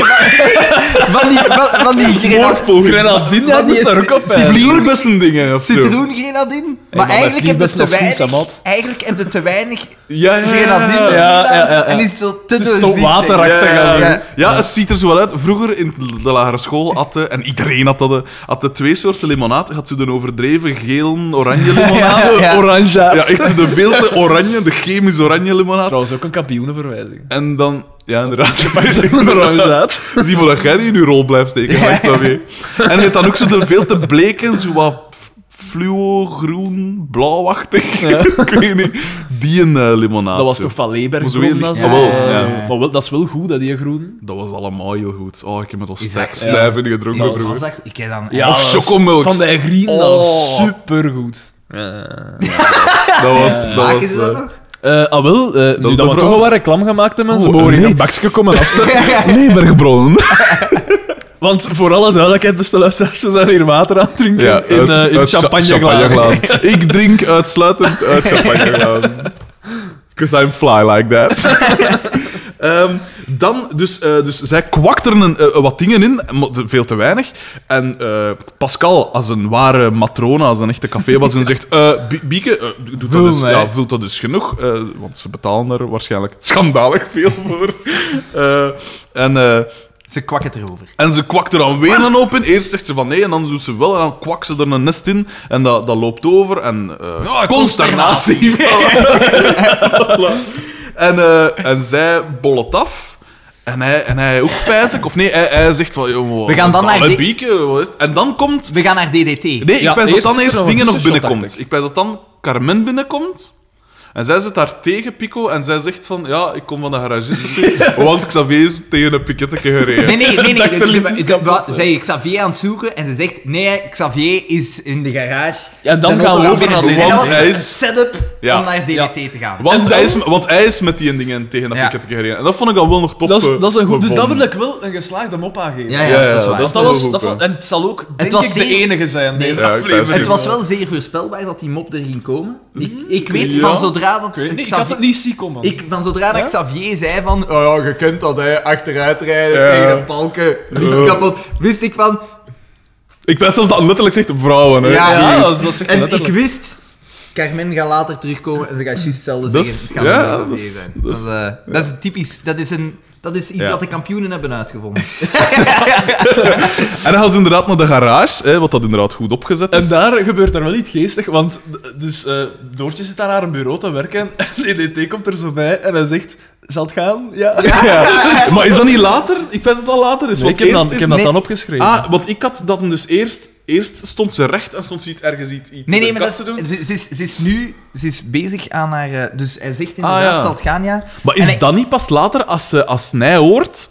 van die, van, van die grenadine. Grenadine, dat die moest daar ook op. Vlierbessen dingen of zo. Citroengrenadine. Maar maar eigenlijk heb je te weinig... Eigenlijk heb je te weinig Ja, ja, ja. grenadine ja. En is het zo te Het is toch waterachtig Ja, het ziet er zo wel uit. Vroeger in de lagere school hadden, en iedereen had dat, had de twee soorten limonade. Had zo de overdreven geel, oranje limonade. Ja. Oranje. Ja, echt de veel te oranje, de chemisch oranje limonade. Trouwens ook een kampioenenverwijzing. En dan, ja, inderdaad. Oranje. Zie maar dat jij niet in je rol blijft steken, maar ik zou weer. En je hebt dan ook zo de veel te bleken, zo wat fluo, groen, blauwachtig. ik weet niet. Die een eh, limonade. Dat was zo. toch van Leberg? Maar zo weer dat zo? Ah, wel, ja. Maar wel, dat is wel goed, dat die groen. Dat was allemaal heel goed. Oh, ik heb het al stijf, dat- stijf in gedronken, broer. was dat? Ik heb dan... Ja, Of dat is- chocomilk. Van de green, dat Oh. is supergoed. Dat was... Dat was ze dat eh? Eh, ah, wel, nu de dat we vraag. toch al wat reclame gemaakt hebben, ze Oh, mogen nee. hier een bakje komen afzetten. Leberbronnen. Want voor alle duidelijkheid, beste luisteraars, we zijn hier water aan het drinken Ja, in, uit- in champagneglazen. Ik drink uitsluitend uit champagneglazen. Because I'm fly like that. Ehm, dan, dus, eh, dus zij kwakt er een, eh, wat dingen in, veel te weinig. En eh, Pascal, als een ware matrone, als een echte cafébaas, en zegt: Bie- Bieke, doe dat dus, ja, vult dat dus genoeg, want ze betalen er waarschijnlijk schandalig veel voor. En. Ze kwakken het erover. en ze kwakt er dan weer een hoop in. Eerst zegt ze van nee, en dan doet ze wel. En dan kwakt ze er een nest in. En dat, dat loopt over. En eh consternatie. en, eh, en zij bollet af. En hij, en hij ook pijs Of nee, hij, hij zegt van... Joh, We gaan dan naar de die- bieke. Wat is het? En dan komt... We gaan naar DDT. Nee, ik Ja, pijs dat dan er eerst dingen nog binnenkomt. ik. Ik pijs dat dan Carmen binnenkomt. En zij zit daar tegen Pico en zij zegt van, ja, ik kom van de garagist of zo. want Xavier is tegen een piketje gereden. Nee, nee, nee. nee. ze- kapot, wat- Zij Xavier aan het zoeken en ze zegt: Nee, Xavier is in de garage. Ja, dan De gaan we over binnen naar doen. En dat was DDT. Hij een is- setup. Om naar DDT Ja. te gaan. Want, hij is, want hij is met die dingen tegen dat Ja. piketje gereden. En dat vond ik dan wel nog tof. Dat is, eh, dat is een goed... Dus dat wil ik wel een geslaagde mop aangeven. Ja, ja, Ja, ja, dat is waar. dat was, dat en het zal ook, denk was ik, de enige zijn, Nee. deze aflevering. Het was wel zeer voorspelbaar dat die mop er ging komen. Ik, ik weet Ja. van zodra dat Ik, niet, had het niet zien komen. Ik, van zodra dat? Xavier zei van... Oh ja, je kunt dat, hè. Achteruit rijden Ja. tegen de balken. Licht Ja. kapot. Wist ik van... Ik weet zelfs dat letterlijk zegt vrouwen. Hè. Ja, dat, is- dat zegt En letterlijk. ik wist... Carmen gaat later terugkomen en ze gaat juist hetzelfde Dat zeggen. Het gaat ja, zijn. dat is- eh, dat is typisch... Dat is, een, dat is iets Ja. dat de kampioenen hebben uitgevonden. En dan gaan ze inderdaad naar de garage, hè, wat dat inderdaad goed opgezet is. En daar gebeurt er wel iets geestig, want dus, eh, Doortje zit aan haar bureau te werken en DDT komt er zo bij en hij zegt, zal het gaan? Ja. Ja. Maar is dat niet later? Ik weet dat dat later is. Nee, ik heb, dan, ik heb dat nee. dan opgeschreven. Ah, want ik had dat dus eerst... Eerst stond ze recht en stond ze iets, ergens iets, iets Nee, in nee, de maar dat te doen. ze, ze is, ze is nu ze is bezig aan haar... eh, Dus hij zegt inderdaad, Ah, ja. zal het gaan, ja. Maar En is hij- dat niet pas later, als, ze, als Nij hoort,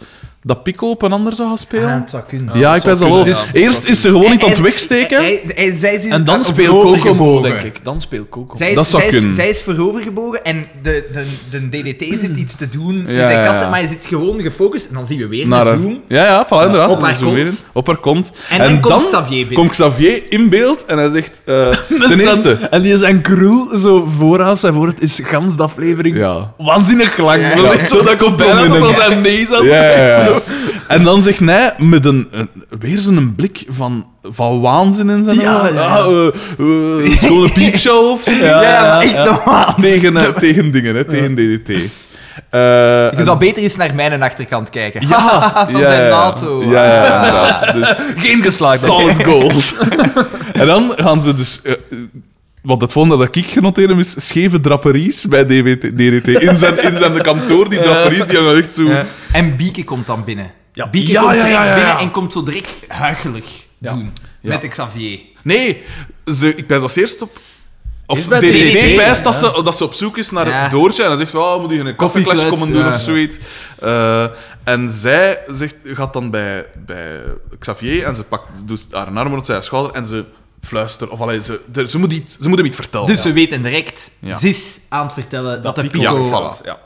dat Pico op een ander zou gaan spelen? Ah, het zou kunnen. ja, ik zou weet dat wel. kunnen, ja. Dus eerst zou is ze gewoon niet aan het wegsteken. hij- hij- zij is en dan speelt Coco, denk ik. Dan speelt Coco. Zij is, Dat zou zij, kunnen. is, zij is voorovergebogen en de, de, de DDT zit iets te doen Ja, zijn ja, kast, ja. maar hij zit gewoon gefocust en dan zien we weer Naar een haar- zoom. Ja, ja, voilà, inderdaad. Op haar Zo kont. Op haar kont. En dan komt Xavier binnen. Komt Xavier in beeld en hij zegt... eh ten eerste... en die zijn krul zo vooraf, zijn woord is gans de aflevering Ja. waanzinnig lang. Ja, Zo. Zo dat komt bijna tot een- als Ja, ja, hij ja. zo- En dan zegt hij met een, een, weer zo'n blik van, van waanzin in zijn Ja, ogen. ja, ja. Ah, eh, eh, schone piekshow of zo. Ja, Ja, maar echt ja. normaal. Tegen, eh, tegen dingen, hè, tegen DDT. Eh, Je en- zou beter eens naar mijn achterkant kijken. ja, van ja, zijn ja. auto. Ja, ja, inderdaad. Dus, Geen geslaagd. solid gold. en dan gaan ze dus... eh, eh, want het volgende dat ik genoteerd heb is scheve draperies bij DWT, DDT. In zijn, in zijn kantoor, die draperies, die hangen echt zo... Ja. En Bieke komt dan binnen. Ja. Bieke Ja, komt ja, direct ja, ja, binnen ja. en komt zo direct huigelig Ja. doen. Ja. Met Xavier. Nee, ze, ik wijs als eerst op... Of DDT wijst dat, ja. ze, dat ze op zoek is naar Ja. Doortje. En dan zegt van, oh, moet je een koffieclash komen doen ja. of zoiets. Eh, en zij zegt, gaat dan bij, bij Xavier en ze pakt doet haar arm rond zijn schouder en ze fluistert. Of allee, ze, ze, moet iets, ze moet hem iets vertellen. Dus ze weten direct, Ja. ze is aan het vertellen dat, de Pico valt. voilà. Ja.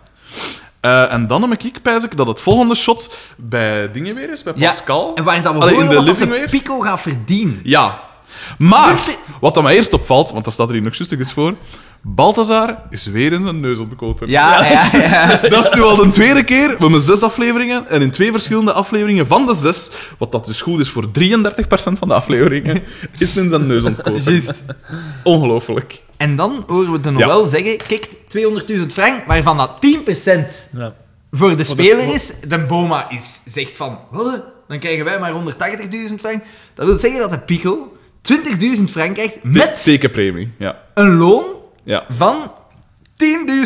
Eh, en dan heb ik pijs ik dat het volgende shot bij dingen weer is, bij Ja, Pascal. En waar dat we Allee, in horen de wat dat de living weer? Pico gaat verdienen. Ja. Maar, wat dat mij eerst opvalt, want dat staat er hier nog juist eens voor, Balthazar is weer in zijn neus ontkoten. Ja, ja, ja. Dat is nu al de tweede keer. We hebben zes afleveringen. En in twee verschillende afleveringen van de zes, wat dat dus goed is voor 33% van de afleveringen, is in zijn neus ontkoten. Juist. Ongelooflijk. En dan horen we de Ja. Noël zeggen, kijk, 200.000 frank, waarvan dat 10% Ja. voor de speler is. De Boma is, zegt van, "Wat? dan krijgen wij maar 180.000 frank. Dat wil zeggen dat de Pico 20.000 frank krijgt Te- met Tekenpremie. Ja. een loon ja. van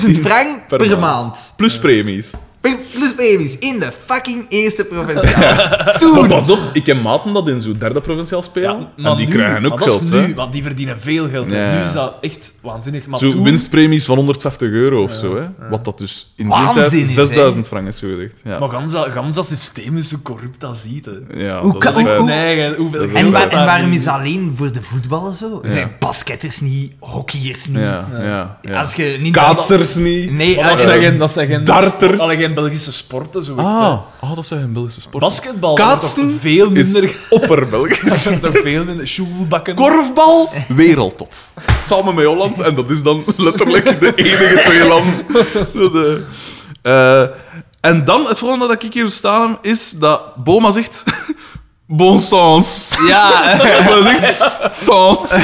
10.000 frank per per, maand. maand. Plus premies. Plus premies in de fucking eerste provinciaal. Toen. Maar pas op, ik heb maten dat in zo'n derde provinciaal spelen. Ja, maar en die nu- krijgen ook maar dat is geld. nu, want die verdienen veel geld. Ja. Nu is dat echt waanzinnig. Maar Zo toen, winstpremies van 150 euro of zo. Hè. Wat dat dus in die tijd is, 6000 frank is zo gezegd. Ja. Maar gans dat, gans dat systeem is zo corrupt als ziet. Hè. ja, Hoe dat kan- is hoe- hoe- hoeveel is En, geld waar- en waarom is dat alleen voor de voetballen zo? Er Ja. zijn basketters niet, hockeyers niet. Ja, ja, ja. Als je niet... Kaatsers niet. Nee, dat geen, dat zijn geen, Darters. Belgische sporten. Zo Ah, ah, dat zijn geen Belgische sport. Basketbal Kaatsen toch veel minder. opper-Belgisch. Dat zijn toch veel minder. Sjoelbakken. Korfbal, wereldtop. Samen met Holland, en dat is dan letterlijk de enige twee landen. Eh, eh, en dan, het volgende dat ik hier staan heb, is dat Boma zegt... Bon sens. Ja, Boma zegt sens.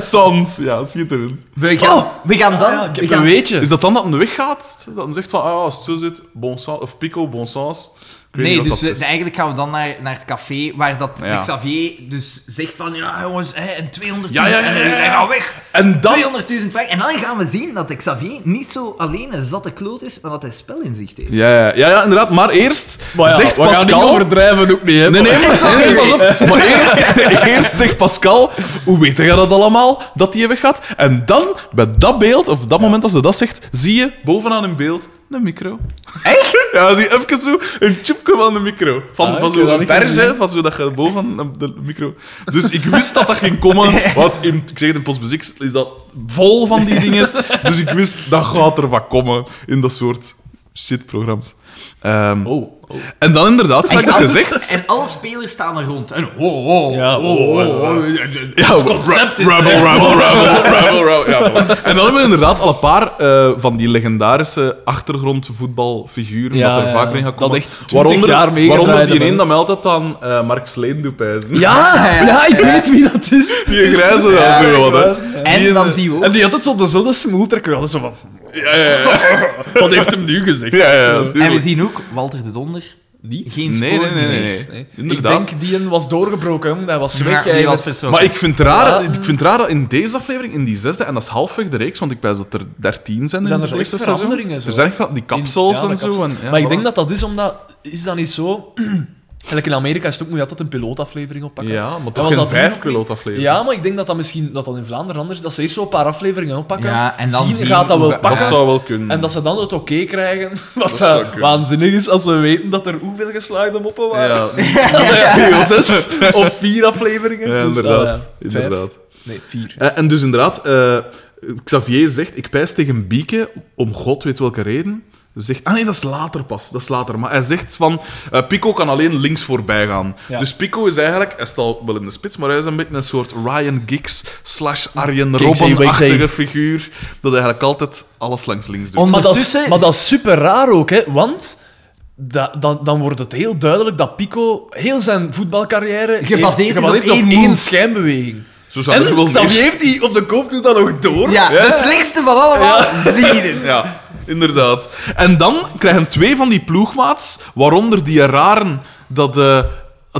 Sens, ja, schitterend. we gaan, we gaan dan... Ah, ja, ik we heb gaan, een weetje. Is dat dan dat een weggaat? Dat dan zegt van, ah, ja, als het zo zit, bon sens, of Pico, bon sens. Nee, dus eh, eigenlijk gaan we dan naar, naar het café waar dat Ja. Xavier dus zegt van ja jongens, hè, en 200.000 Ja, ja, ja, en ja, hij ja. gaat weg. En dan... 200.000 frank. En dan gaan we zien dat Xavier niet zo alleen een zatte kloot is, maar dat hij spelinzicht heeft. Ja, ja, ja, ja, inderdaad. Maar eerst Maar ja, zegt we gaan niet Pascal... overdrijven ook niet, hè. Nee, nee, maar- nee, pas op. Maar eerst, eerst zegt Pascal, hoe weet jij dat allemaal, dat die weggaat? En dan, bij dat beeld, of dat moment dat ze dat zegt, zie je bovenaan in beeld een micro. Echt? Ja, zie even zo een chipje van de micro. Van, Ah, van zo'n gezien. van zo dat je boven de micro... Dus ik wist dat dat ging komen, want in, ik zeg het, in Postmuziek is dat vol van die dingen. Dus ik wist, dat gaat er wat komen in dat soort shitprogramma's. Ehm, Oh, oh. En dan inderdaad, En, heb ik alles- gezegd... en alle spelers staan er rond. En oh, oh, Ja, oh, oh, oh, oh. Ja, Het concept is... Rebel, rebel, rebel, rebel, rebel. Ja, voilà. En dan hebben we inderdaad al een paar eh, van die legendarische achtergrondvoetbalfiguren Ja, dat er ja, vaker in gaat dat komen. echt 20 waaronder, jaar waaronder die een dat mij altijd aan eh, Mark Sleen doet pijzen. Ja, ja, ik weet wie dat is. Die grijze Ja, dan zo wat, hè. En Die- dan zien we ook... En die had het zo dezelfde smoeltrekker. We hadden zo van... Ja, ja, ja. Wat heeft hem nu gezegd? ja, ja, En we zien ook Walter de Donder. Niet? Geen Nee, spoor nee, nee, nee, meer. nee. Ik denk, die een was doorgebroken. Hij was weg. was. Maar ik vind, het raar, ik vind het raar dat in deze aflevering, in die zesde, en dat is halfweg de reeks, want ik wijs dat er dertien zijn, Zijn in er zo echt veranderingen zo, Er zijn echt van die In- kapsels ja, en zo. En, ja, maar ik voilà. denk dat dat is omdat... Is dat niet zo... Eigenlijk in Amerika is het ook, moet je altijd een pilootaflevering oppakken. Ja, maar was toch dat vijf pilootafleveringen. Ja, maar ik denk dat dat misschien dat dat in Vlaanderen anders is. Dat ze eerst zo een paar afleveringen oppakken. Ja, en dan zien, zien gaat dat wel we- pakken. Dat zou wel kunnen. En dat ze dan het oké krijgen. Wat Dat kunnen. waanzinnig is als we weten dat er hoeveel geslaagde moppen waren. Ja, Ja, zes op vier afleveringen. ja, Dus, inderdaad. ah, inderdaad. Nee, vier. Eh, en dus inderdaad, eh, Xavier zegt, ik pijs tegen Bieke, om god weet welke reden. Zegt, ah nee, dat is later pas, dat is later. Maar hij zegt van, eh, Pico kan alleen links voorbij gaan. Ja. Dus Pico is eigenlijk, hij staat wel in de spits, maar hij is een beetje een soort Ryan Giggs slash Arjen Robben-achtige figuur, dat eigenlijk altijd alles langs links doet. Maar dat, is, Ondertussen- maar dat is super raar ook, hè? Want da- dan, dan wordt het heel duidelijk dat Pico heel zijn voetbalcarrière Gebaseerd heeft, is op één één move. schijnbeweging. Zo zou En wel Xavier meer- heeft die op de kop doet dat nog door. Ja, Ja. de slechtste van allemaal, zie je het. Ja, inderdaad. En dan krijgen twee van die ploegmaats, waaronder die raren dat,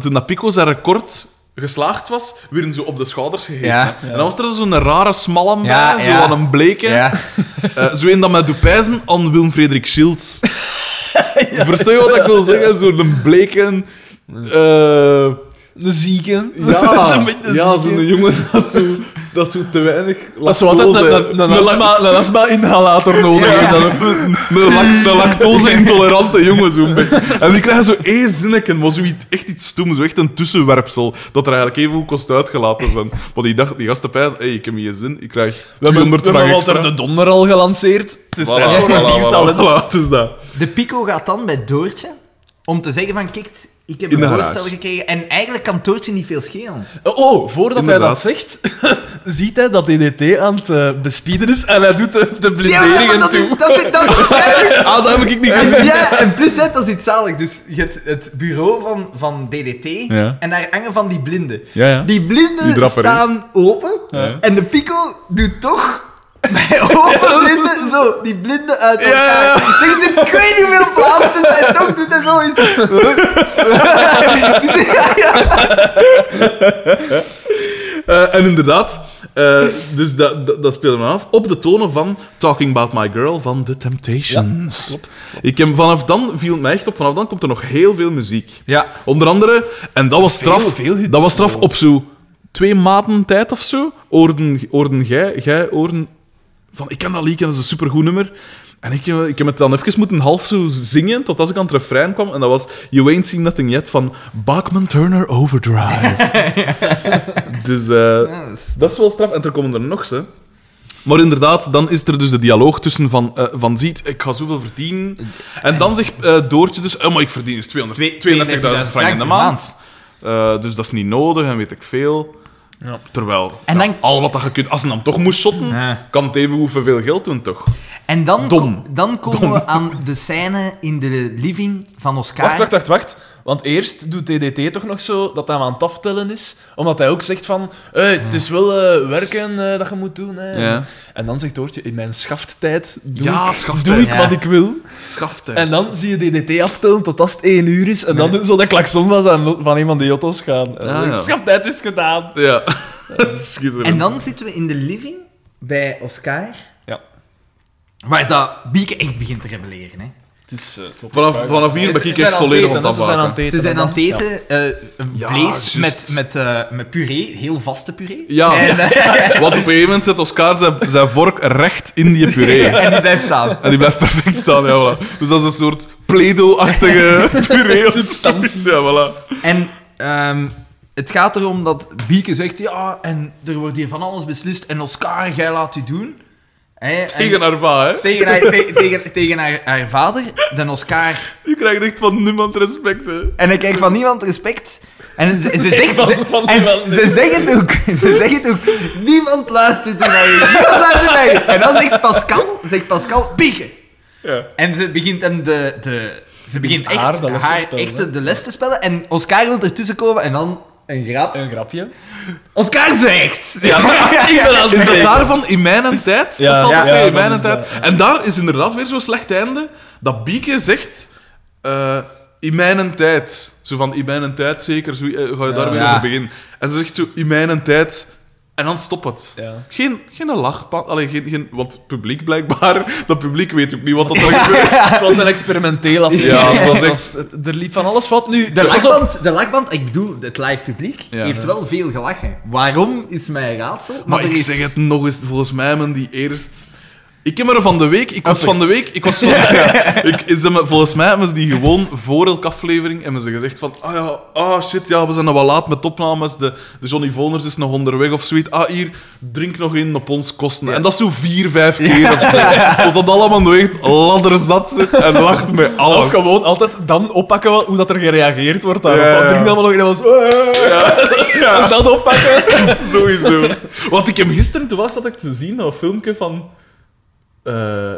toen dat Pico zijn record geslaagd was, werden ze op de schouders gegeven. Ja. En dan was er zo'n rare smallen bij, Ja, zo ja. aan een bleke. Ja. Eh, zo een dat met Dupijzen aan Willem-Frederik Schilds. Versta je wat ik wil zeggen? Zo'n bleke... eh, De zieken. ja, ja zo'n jongen dat zo, dat zo te weinig Dat is altijd een, astma-inhalator nodig Ja, heeft. dat het een, een, lac- een lactose-intolerante jongen zo'n beetje. En die krijgen zo één zinnetje, maar zoiets, echt iets stoem, zo echt een tussenwerpsel, dat er eigenlijk even goed kost uitgelaten zijn. Maar die, dacht, die gasten pijzen, hey, ik heb hier zin, ik krijg We hebben, 200 we hebben frank Walter de Donder al gelanceerd. Het is Voilà, voilà, voilà, talent. voilà, het is dat. De Pico gaat dan bij Doortje om te zeggen van, kijk, ik heb In een garage. voorstel gekregen en eigenlijk kan Doortje niet veel schelen. Oh, voordat hij dat zegt, ziet hij dat DDT aan het eh, bespieden is en hij doet de, de Ja, blinderingen maar dat is... toe. Dat, dat, dat, Ah, dat heb ik niet gezien. en, ja, en plus, hè, dat is iets zalig. Dus je hebt het bureau van, van DDT Ja. en daar hangen van die blinden. Ja, ja. Die blinden Die staan open Ja. en de Pico doet toch bij open blinden zo die blinden uit Ja, elkaar. ja. Er zit ik weet niet hoeveel plaats tussen en toch doet hij zo eens. Eh, en inderdaad, eh, dus dat, dat, dat speelde me af op de tonen van Talking About My Girl van The Temptations. klopt. Ik heb, vanaf dan viel het mij echt op, vanaf dan komt er nog heel veel muziek. Ja. Onder andere, en dat was straf, Veel- veel hits. dat was straf op zo twee maanden tijd of zo, oorden, oorden jij, jij oorden van, ik ken dat liedje, dat is een supergoed nummer. En ik, eh, ik heb het dan even moeten half zo zingen, tot als ik aan het refrein kwam. En dat was You Ain't Seen Nothing Yet van Bachman Turner Overdrive. dus eh, dat is wel straf. En er komen er nog, ze. Maar inderdaad, dan is er dus de dialoog tussen van, eh, van ziet, ik ga zoveel verdienen. En dan zegt eh, Doortje dus, oh, maar ik verdien hier 200 32.000 frank in de maand. Dus dat is niet nodig en weet ik veel. Ja. Terwijl, En ja, dan- al wat dat je kunt, als je dan toch moest shotten, Ja. kan het even hoeveel veel geld doen, toch? En dan, Dom. dan komen we aan de scène in de living van Oscar. Wacht, wacht, wacht, wacht. Want eerst doet DDT toch nog zo dat hij aan het aftellen is. Omdat hij ook zegt van... Hey, het is wel eh, werken eh, dat je moet doen. Hè. Ja. En dan zegt Doortje... In mijn schafttijd doe Ja, ik, schaftijd. doe ik Ja. wat ik wil. Schaftijd. En dan zie je DDT aftellen tot als het één uur is. En dan zo de klakson van, zijn, van een van de jotto's gaan. Ah, ja. Schaftijd is gedaan. Ja. Schitterend. En dan zitten we in de living bij Oscar. Ja. Waar dat Bieke echt begint te rebelleren. Hè. Het is... eh, Vanaf, vanaf hier ben ik echt aan het volledig eten, hè. Ze zijn aan het eten. Ze zijn en aan het dan- eten, eh, Ja, vlees met, met, eh, met puree, heel vaste puree. Ja, En, want op een gegeven moment zet Oscar zijn, zijn vork recht in die puree. en die blijft staan. En die blijft perfect staan, ja, voilà. Dus dat is een soort Play-Doh-achtige puree. Substantie. Ja, voilà. En ehm, het gaat erom dat Bieke zegt, ja, en er wordt hier van alles beslist. En Oscar, jij laat u doen. Hè, en- Tegen haar va, hè. tegen, haar, te- tegen, tegen haar, haar vader, de Oscar. Je krijgt echt van niemand respect, hè. En hij krijgt van niemand respect. En ze, ze, zegt, Van- ze, van en niemand ze, ze zeggen het ook. Ze zeggen het ook. Niemand luistert naar je. Niemand luistert naar je. En dan zegt Pascal, zegt Pascal, Bieke. Ja. En ze begint hem de... de ze begint echt haar haar, de les te spelen, echt hè? de les te spellen. En Oscar wil ertussen komen en dan een grap. Een grapje. Oscar zwijgt. ik ben aan het Is dat daarvan in mijn tijd? Ja, dat zal ja, dat ja, in mijn is tijd. dat, ja. En daar is inderdaad weer zo'n slecht einde, dat Bieke zegt... eh, in mijn tijd. Zo van, in mijn tijd zeker, zo, eh, ga je daar Ja. weer Ja. over beginnen. En ze zegt zo, in mijn tijd... En dan stopt het. Ja. Geen, geen lachpad, alleen geen, geen, want het publiek blijkbaar, dat publiek weet ook niet wat dat er gebeurt. Het was een experimenteel aflevering. Ja, het was Het echt- het- er liep van alles fout. Nu, De lachband, de lachband, ik bedoel, het live publiek, Ja. heeft wel veel gelachen. Waarom is mij raadsel. Maar ik is- zeg het nog eens, volgens mij hebben die eerst... Ik heb er van de week... Ik was van de week... Ik was van, ja, ik, is hem- volgens mij hebben ze die gewoon voor elke aflevering hebben ze gezegd van... Ah ja, ah shit, ja, we zijn nog wel laat met opnames. De, de Johnny Voners is nog onderweg of zoiets. Ah, hier, drink nog in op ons kosten. En dat is zo vier, vijf keer of zo. Tot dat allemaal nog echt ladderzat zit en lacht met alles. Of gewoon altijd dan oppakken wat- hoe dat er gereageerd wordt daarop. Ja, Ja, ja. Drink dan maar nog in en was... Dan oppakken. Sowieso. Want ik heb gisteren, toevallig zat ik te zien, dat filmpje van... eh,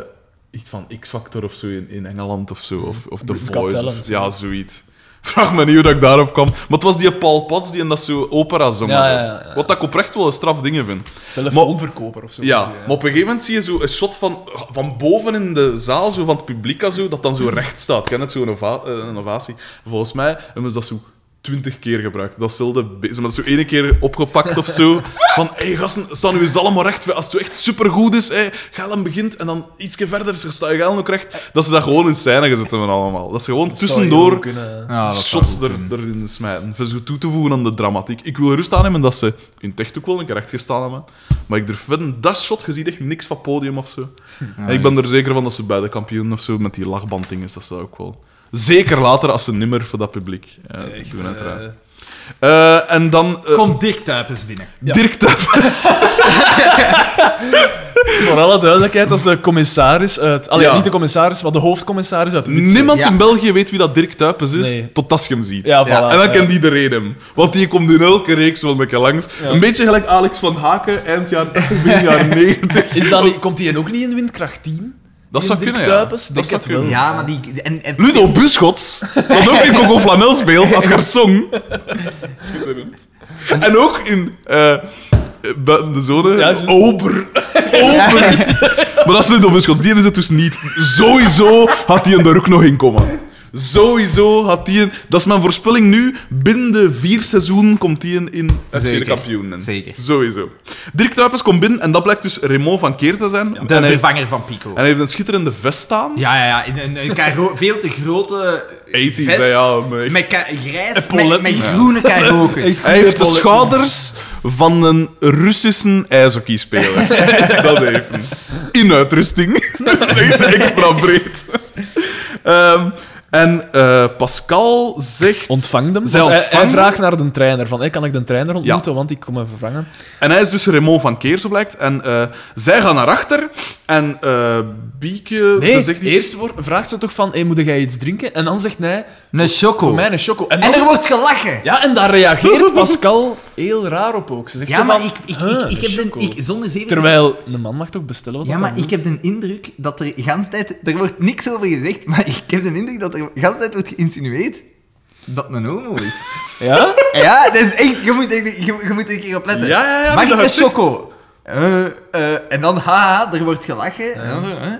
iets van X-Factor of zo in, in Engeland of zo. Of, of The Voice. Talent, ja, zoiets. Vraag me niet hoe dat ik daarop kwam. Maar het was die Paul Potts die in dat zo opera zong. Ja, ja. Wat dat ik oprecht wel een straf dingen vind. Telefoonverkoper of zo. Ja, maar op een gegeven moment zie je zo een shot van, van boven in de zaal, zo van het publiek, zo, dat dan zo recht staat. Ken het, zo'n ova- eh, een ovatie. Volgens mij hebben ze dat zo twintig keer gebruikt. Datzelfde, be- ze hebben dat zo ene keer opgepakt of zo. Van, hé hey, gasten, staan nu eens allemaal recht. Als het zo echt supergoed is, hey, Galen begint en dan ietsje verder sta je ook recht. Dat ze dat gewoon in scène gezet hebben allemaal. Dat ze gewoon Dat tussendoor heel kunnen. Ja, dat zou shots er, erin smijten. Voor zo toe te voegen aan de dramatiek. Ik wil rust aannemen dat ze in het echt ook wel een keer recht gestaan hebben. Maar ik durf wedden, dat shot, je ziet echt niks van podium of zo. en ik ben er zeker van dat ze bij de kampioen of zo met die lachbanddingen, dat ze dat ook wel. Zeker later als ze nimmer voor dat publiek ja, Echt, doen, uiteraard. eh, Eh, en dan eh, Kom Dirk Tuipens binnen. Ja. Dirk Tuipens. voor alle duidelijkheid, dat is de commissaris uit... Allee, Ja. niet de commissaris, maar de hoofdcommissaris uit Witse. Niemand Ja. in België weet wie dat Dirk Tuipens is, Nee. tot als je hem ziet. Ja, voilà. En dan ja. kent iedereen hem. Want die komt in elke reeks wel een keer langs. Ja. Een beetje gelijk Alex van Haken, eind jaren 80, begin jaren 90. Is dat niet, komt hij ook niet in Windkracht 10? Dat zou kunnen, ja. Dat zou kunnen. Ja, maar die... En, en, Ludo Buschots, dat ook in Coco Flanel speelt als garçon. Schitterend. En ook in eh, Buiten de Zone, Ja. Ober. Ober. Maar dat is Ludo Buschots, die is het dus niet. Sowieso had die er ook nog in komen. Sowieso had die een... Dat is mijn voorspelling nu. Binnen de vier seizoenen komt die in, in FC de Zeker. kampioenen. Zeker. Sowieso. Dirk Tuipens komt binnen en dat blijkt dus Raymond van Keer te zijn. de en, hij heeft, vervanger van Pico. en hij heeft een schitterende vest staan. Ja, ja, ja. In een, een karo- veel te grote 80s, vest. hè, ja, maar echt. Met ka- grijs, met, met groene karokes. Hij heeft de schouders van een Russische ijshockeyspeler. dat hij. In uitrusting. dat is echt extra breed. Ehm, en eh, Pascal zegt... Ontvangt hem. Zij hij, vraagt naar de trainer. Van, hey, kan ik de trainer ontmoeten, want ik kom hem vervangen. En hij is dus Raymond van Keer, zo blijkt. En eh, zij gaan naar achter. En eh Bieke... Nee, ze zegt niet... eerst wordt- vraagt ze toch van, hey, moet jij iets drinken? En dan zegt hij, Een choco. voor mij een choco. En, er wordt gelachen. Ja, en daar reageert Pascal heel raar op ook. Ze zegt Ja, maar van, ik, ik, "Huh, ik, ik heb choco." de, ik, zonder zeven... Terwijl, een man mag toch bestellen wat Ja, maar ik heb de indruk dat er de tijd... Er wordt niks over gezegd, maar ik heb de indruk dat er de hele tijd wordt geïnsinueerd dat het een homo is. Ja? Ja, dat is echt... Je moet, er- je, je moet er een keer op letten. Ja, ja, ja, Mag ik een choco? Eh, eh, en dan, haha, er wordt gelachen. En dan zo, hè.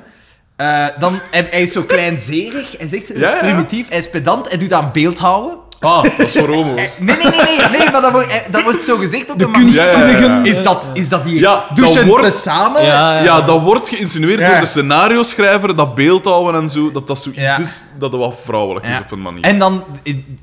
Eh, dan, en hij is zo kleinzerig, hij zegt Ja, ja. primitief, hij is pedant, hij doet aan beeldhouden. Ah, dat is voor homo's. Nee, nee, nee, nee, nee maar dat wordt, eh, dat wordt zo gezegd op De een manier. kunstzinnigen. Ja, ja, ja. Is dat, is dat hier Ja, dat douchen wordt- samen? Ja, Ja, dat wordt geïnsinueerd Ja. door de scenario-schrijver, dat beeldhouden en zo, dat dat zo Ja. is dat het wat vrouwelijk is Ja. op een manier. En dan,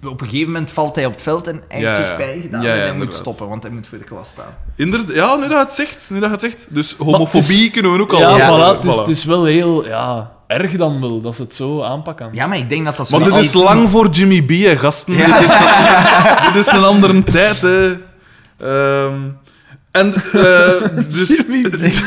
op een gegeven moment valt hij op het veld en hij Ja, heeft ja. zich pijn gedaan Ja, ja, en hij moet inderdaad. stoppen, want hij moet voor de klas staan. Inderdaad, ja, nu dat je het zegt. Nu dat je het zegt. Dus homofobie het kunnen we ook al... Ja, Ja, voilà. Het is, voilà. het is wel heel ja, erg dan wel dat ze het zo aanpakken. Ja, maar ik denk dat dat zo Maar dit al- is lang voor Jimmy B, hè, gasten. Dit, is een, dit is een andere tijd, hè. Ehm, en, eh, dus...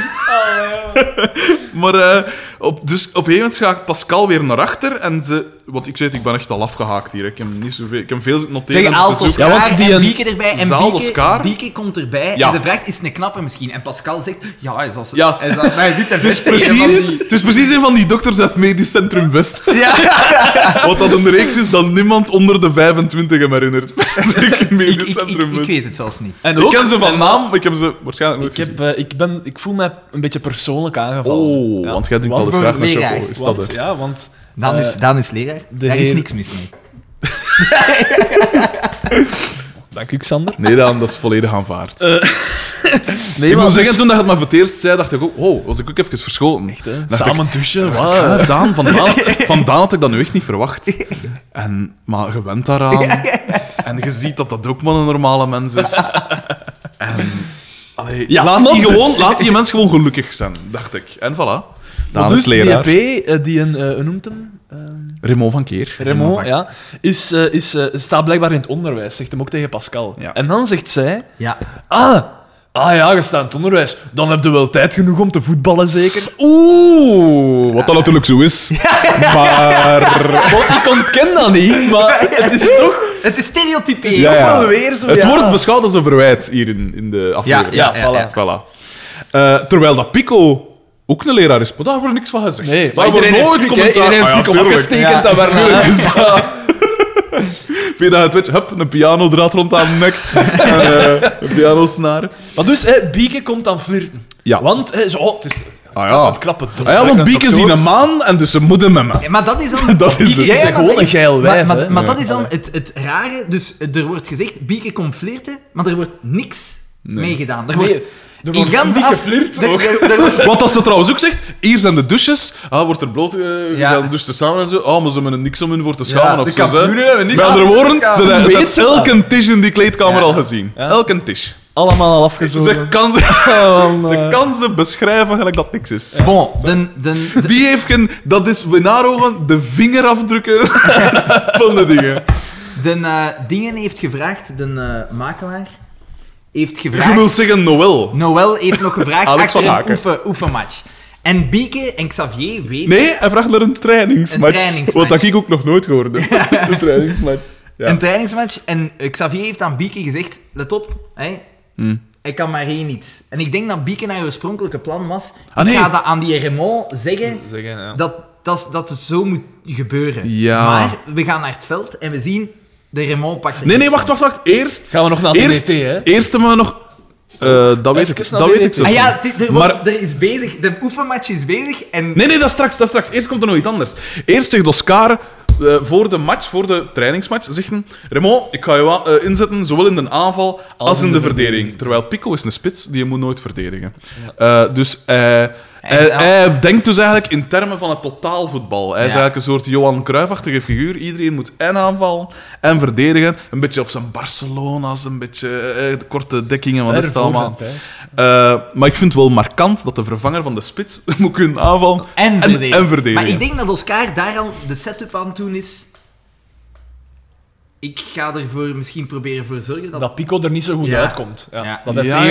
maar, eh, op, dus op een gegeven moment gaat Pascal weer naar achter en ze... Want ik zei het, ik ben echt al afgehaakt hier. Ik heb, niet zoveel, ik heb veel zitten noteren. Zeg Ja, want die en Bieke erbij. En Bieke, komt erbij Ja. en ze vraagt, is het een knappe misschien? En Pascal zegt, ja, hij is als... Ja. Hij is als maar hij Het is, precies, het is precies een van die dokters uit Medisch Centrum West. Ja, Wat dat een reeks is dat niemand onder de 25 hem herinnert. Zeker ik, Medisch ik, ik, Centrum ik West. weet het zelfs niet. En Ik ken ze van naam, maar ik heb ze waarschijnlijk nooit ik, heb, eh, ik, ben, ik voel me een beetje persoonlijk aangevallen. Oh, Ja, want jij drinkt want- al eens graag met leraar. choco. Is want? Ja, want... Daan is, Eh, Daan is leraar. Daar is niks mis mee. Dank u, Xander. Nee, dan, dat is volledig aanvaard. Nee, ik moet zeggen, dus- toen dat je het maar voor het eerst zei, dacht ik ook, oh, was ik ook even verschoten. Echt, hè? Dacht Samen douchen, ik, wauw. ja, Daan, van Daan, van Daan had ik dat nu echt niet verwacht. En, maar je bent daaraan. En je ziet dat dat ook maar een normale mens is. En, allee, Ja, laat, maar die dus- gewoon, laat die mens gewoon gelukkig zijn, dacht ik. En voilà. Daan dus leraar. die EP, eh, die een, eh, noemt hem? Eh, Raymond van Keer. Raymond, van- ja, is, is, staat blijkbaar in het onderwijs, zegt hem ook tegen Pascal. Ja. En dan zegt zij, Ja. ah, ah ja, je staat in het onderwijs, dan heb je wel tijd genoeg om te voetballen, zeker? Oeh, wat dat natuurlijk zo is. Maar... Want ik ontken dat niet, maar het is toch... Het is stereotyperen. Ja, ja. wel weer zo, Het ja. wordt beschouwd als een verwijt hier in, in de aflevering. Ja, Ja, voilà. ja. Voilà. Eh, terwijl dat Pico ook een leraar is. Maar daar wordt niks van gezegd. Nee, daar maar wordt iedereen heeft nooit commentaar. Iedereen heeft Ah opgestekend, Ja. dat werd Tuurlijk is dat. Twitch, hup, een pianodraad rond aan de nek. en, eh, een pianosnaar. Maar dus, hè, Bieke komt dan flirten. Ja. Want, hè, zo, het is Ah ja. een knappe dom. Ah ja, want Bieke zien een man en dus ze moeten met me. Ja, maar dat is dan... Dat is Bieke gewoon een geil wijf, Maar, hè. maar, maar dat Ja. is dan het, het rare. Dus er wordt gezegd, Bieke komt flirten, maar er wordt niks Nee. mee gedaan. Er Nee, wordt er wordt gans niet af- geflirt ook. wordt- Wat dat ze trouwens ook zegt, hier zijn de douches. Ah, wordt er bloot, uh, Ja. gaan douchen samen en zo. Ah, maar ze hebben er niks om hun voor te schamen Ja, of zo. Met andere woorden, ze hebben elke tisch in die kleedkamer Ja. al gezien. Ja. Elke tisch. Allemaal al afgezogen. Ze kan ze, ze kan ze beschrijven gelijk dat niks is. Bon, de, de, de- Die heeft geen, dat is in haar ogen de vingerafdrukken van de dingen. de, eh, dingen heeft gevraagd, de eh, makelaar heeft Je gevraagd... wil zeggen Noël. Noël heeft nog gevraagd Alex van een oefen, oefenmatch. En Bieke en Xavier weten... Nee, hij vraagt naar een trainingsmatch. Een trainingsmatch. Wat dat ik ook nog nooit hoorde. Een trainingsmatch. Ja. Een trainingsmatch. En eh, Xavier heeft aan Bieke gezegd: let op, hè, Hm. ik kan maar één iets. En ik denk dat Bieke naar oorspronkelijke plan was: Ah, nee. ik ga dat aan die Raymond zeggen Zeggen, ja. dat, dat, dat het zo moet gebeuren. Ja. Maar we gaan naar het veld en we zien de Raymond pakt Nee, nee, wacht, wacht, wacht. Eerst, Gaan we nog naar de eerst, DT, hè? eerst hebben we nog... eh, dat weet ik, dat weet ik zo. Ah ja, er, Maar- wordt, er is bezig, de oefenmatch is bezig en. Nee, nee, dat is straks, dat is straks. Eerst komt er nog iets anders. Eerst zegt Oscar eh, voor de match, voor de trainingsmatch, zegt hij... Raymond, ik ga je eh, inzetten, zowel in de aanval als, in de, verdediging. Terwijl Pico is een spits, die je moet nooit verdedigen. Eh, dus hij, Hij- hij denkt dus eigenlijk in termen van het totaalvoetbal. Hij is eigenlijk een soort Johan Cruijff-achtige figuur. Iedereen moet en aanvallen en verdedigen. Een beetje op zijn Barcelona's, een beetje eh, de korte dekkingen, wat is het allemaal. Eh, maar ik vind het wel markant dat de vervanger van de spits moet kunnen aanvallen En verdedigen. en verdedigen. Maar ik denk dat Oscar daar al de setup aan het doen is. Ik ga ervoor misschien proberen voor zorgen dat. Dat Pico er niet zo goed Ja. uitkomt. Ja. Ja. Dat hij ja,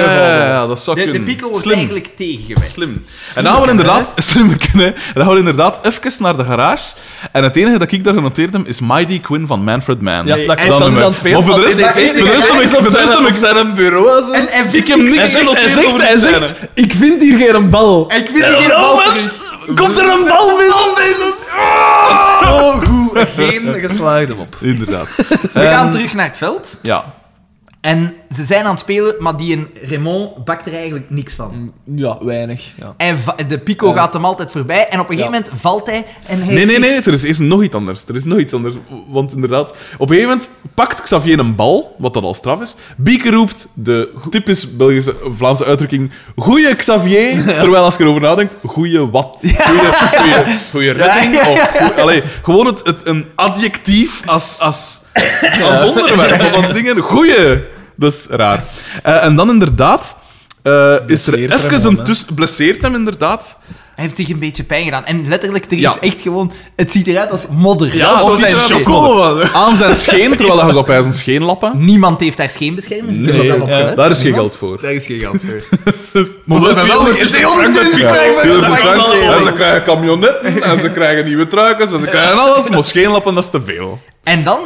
ja, dat zou de. Pico wordt Slim. eigenlijk tegengewerkt. Slim. En dan gaan we inderdaad... Slim. En dan gaan we inderdaad even naar de garage. En het enige dat ik daar genoteerd heb, is Mighty Quinn van Manfred Mann. Ja, Nee, dat en klopt. Dat is aan het spelen. Maar voor de rest, DDT. voor de rest heb ik- zijn- bureau. Zo. En, en Ik heb niks genoteerd hij over zegt, ik vind hier geen bal. Ik vind hier geen bal. Komt er een bal binnen? Zo goed. Geen geslaagde op. Inderdaad. We gaan terug naar het veld. Ja. En ze zijn aan het spelen, maar die een Raymond bakt er eigenlijk niks van. Ja, weinig. Ja. En de Pico Ja. gaat hem altijd voorbij. En op een gegeven Ja. moment valt hij en hij Nee, nee, nee. Er is eerst nog iets anders. Er is nog iets anders. Want inderdaad, op een gegeven moment pakt Xavier een bal, wat dat al straf is. Bieke roept de typisch Belgische, Vlaamse uitdrukking goeie Xavier. Terwijl als je erover nadenkt, goeie wat? Goeie, goeie, goeie redding? Of, goeie- gewoon het, het, een adjectief als, als, als onderwerp of als dingen. Goeie. Dat is raar. Eh, en dan inderdaad... eh, is er even een tussen... Blesseert hem inderdaad. Hij heeft zich een beetje pijn gedaan. En letterlijk, er is Ja. echt gewoon... Het ziet eruit als modder. Ja, Zo zo ziet zijn eruit als scheen. modder. Aan zijn scheen, terwijl hij ze op zijn scheen lappen. Niemand heeft daar Nee, ja. opgelet. Daar is geen geld voor. Daar is geen geld voor. Maar we hebben wel een een 200 frank. En ze krijgen camionetten, en ze krijgen nieuwe truikens, en ze krijgen alles. Maar scheenlappen, dat is te veel. En dan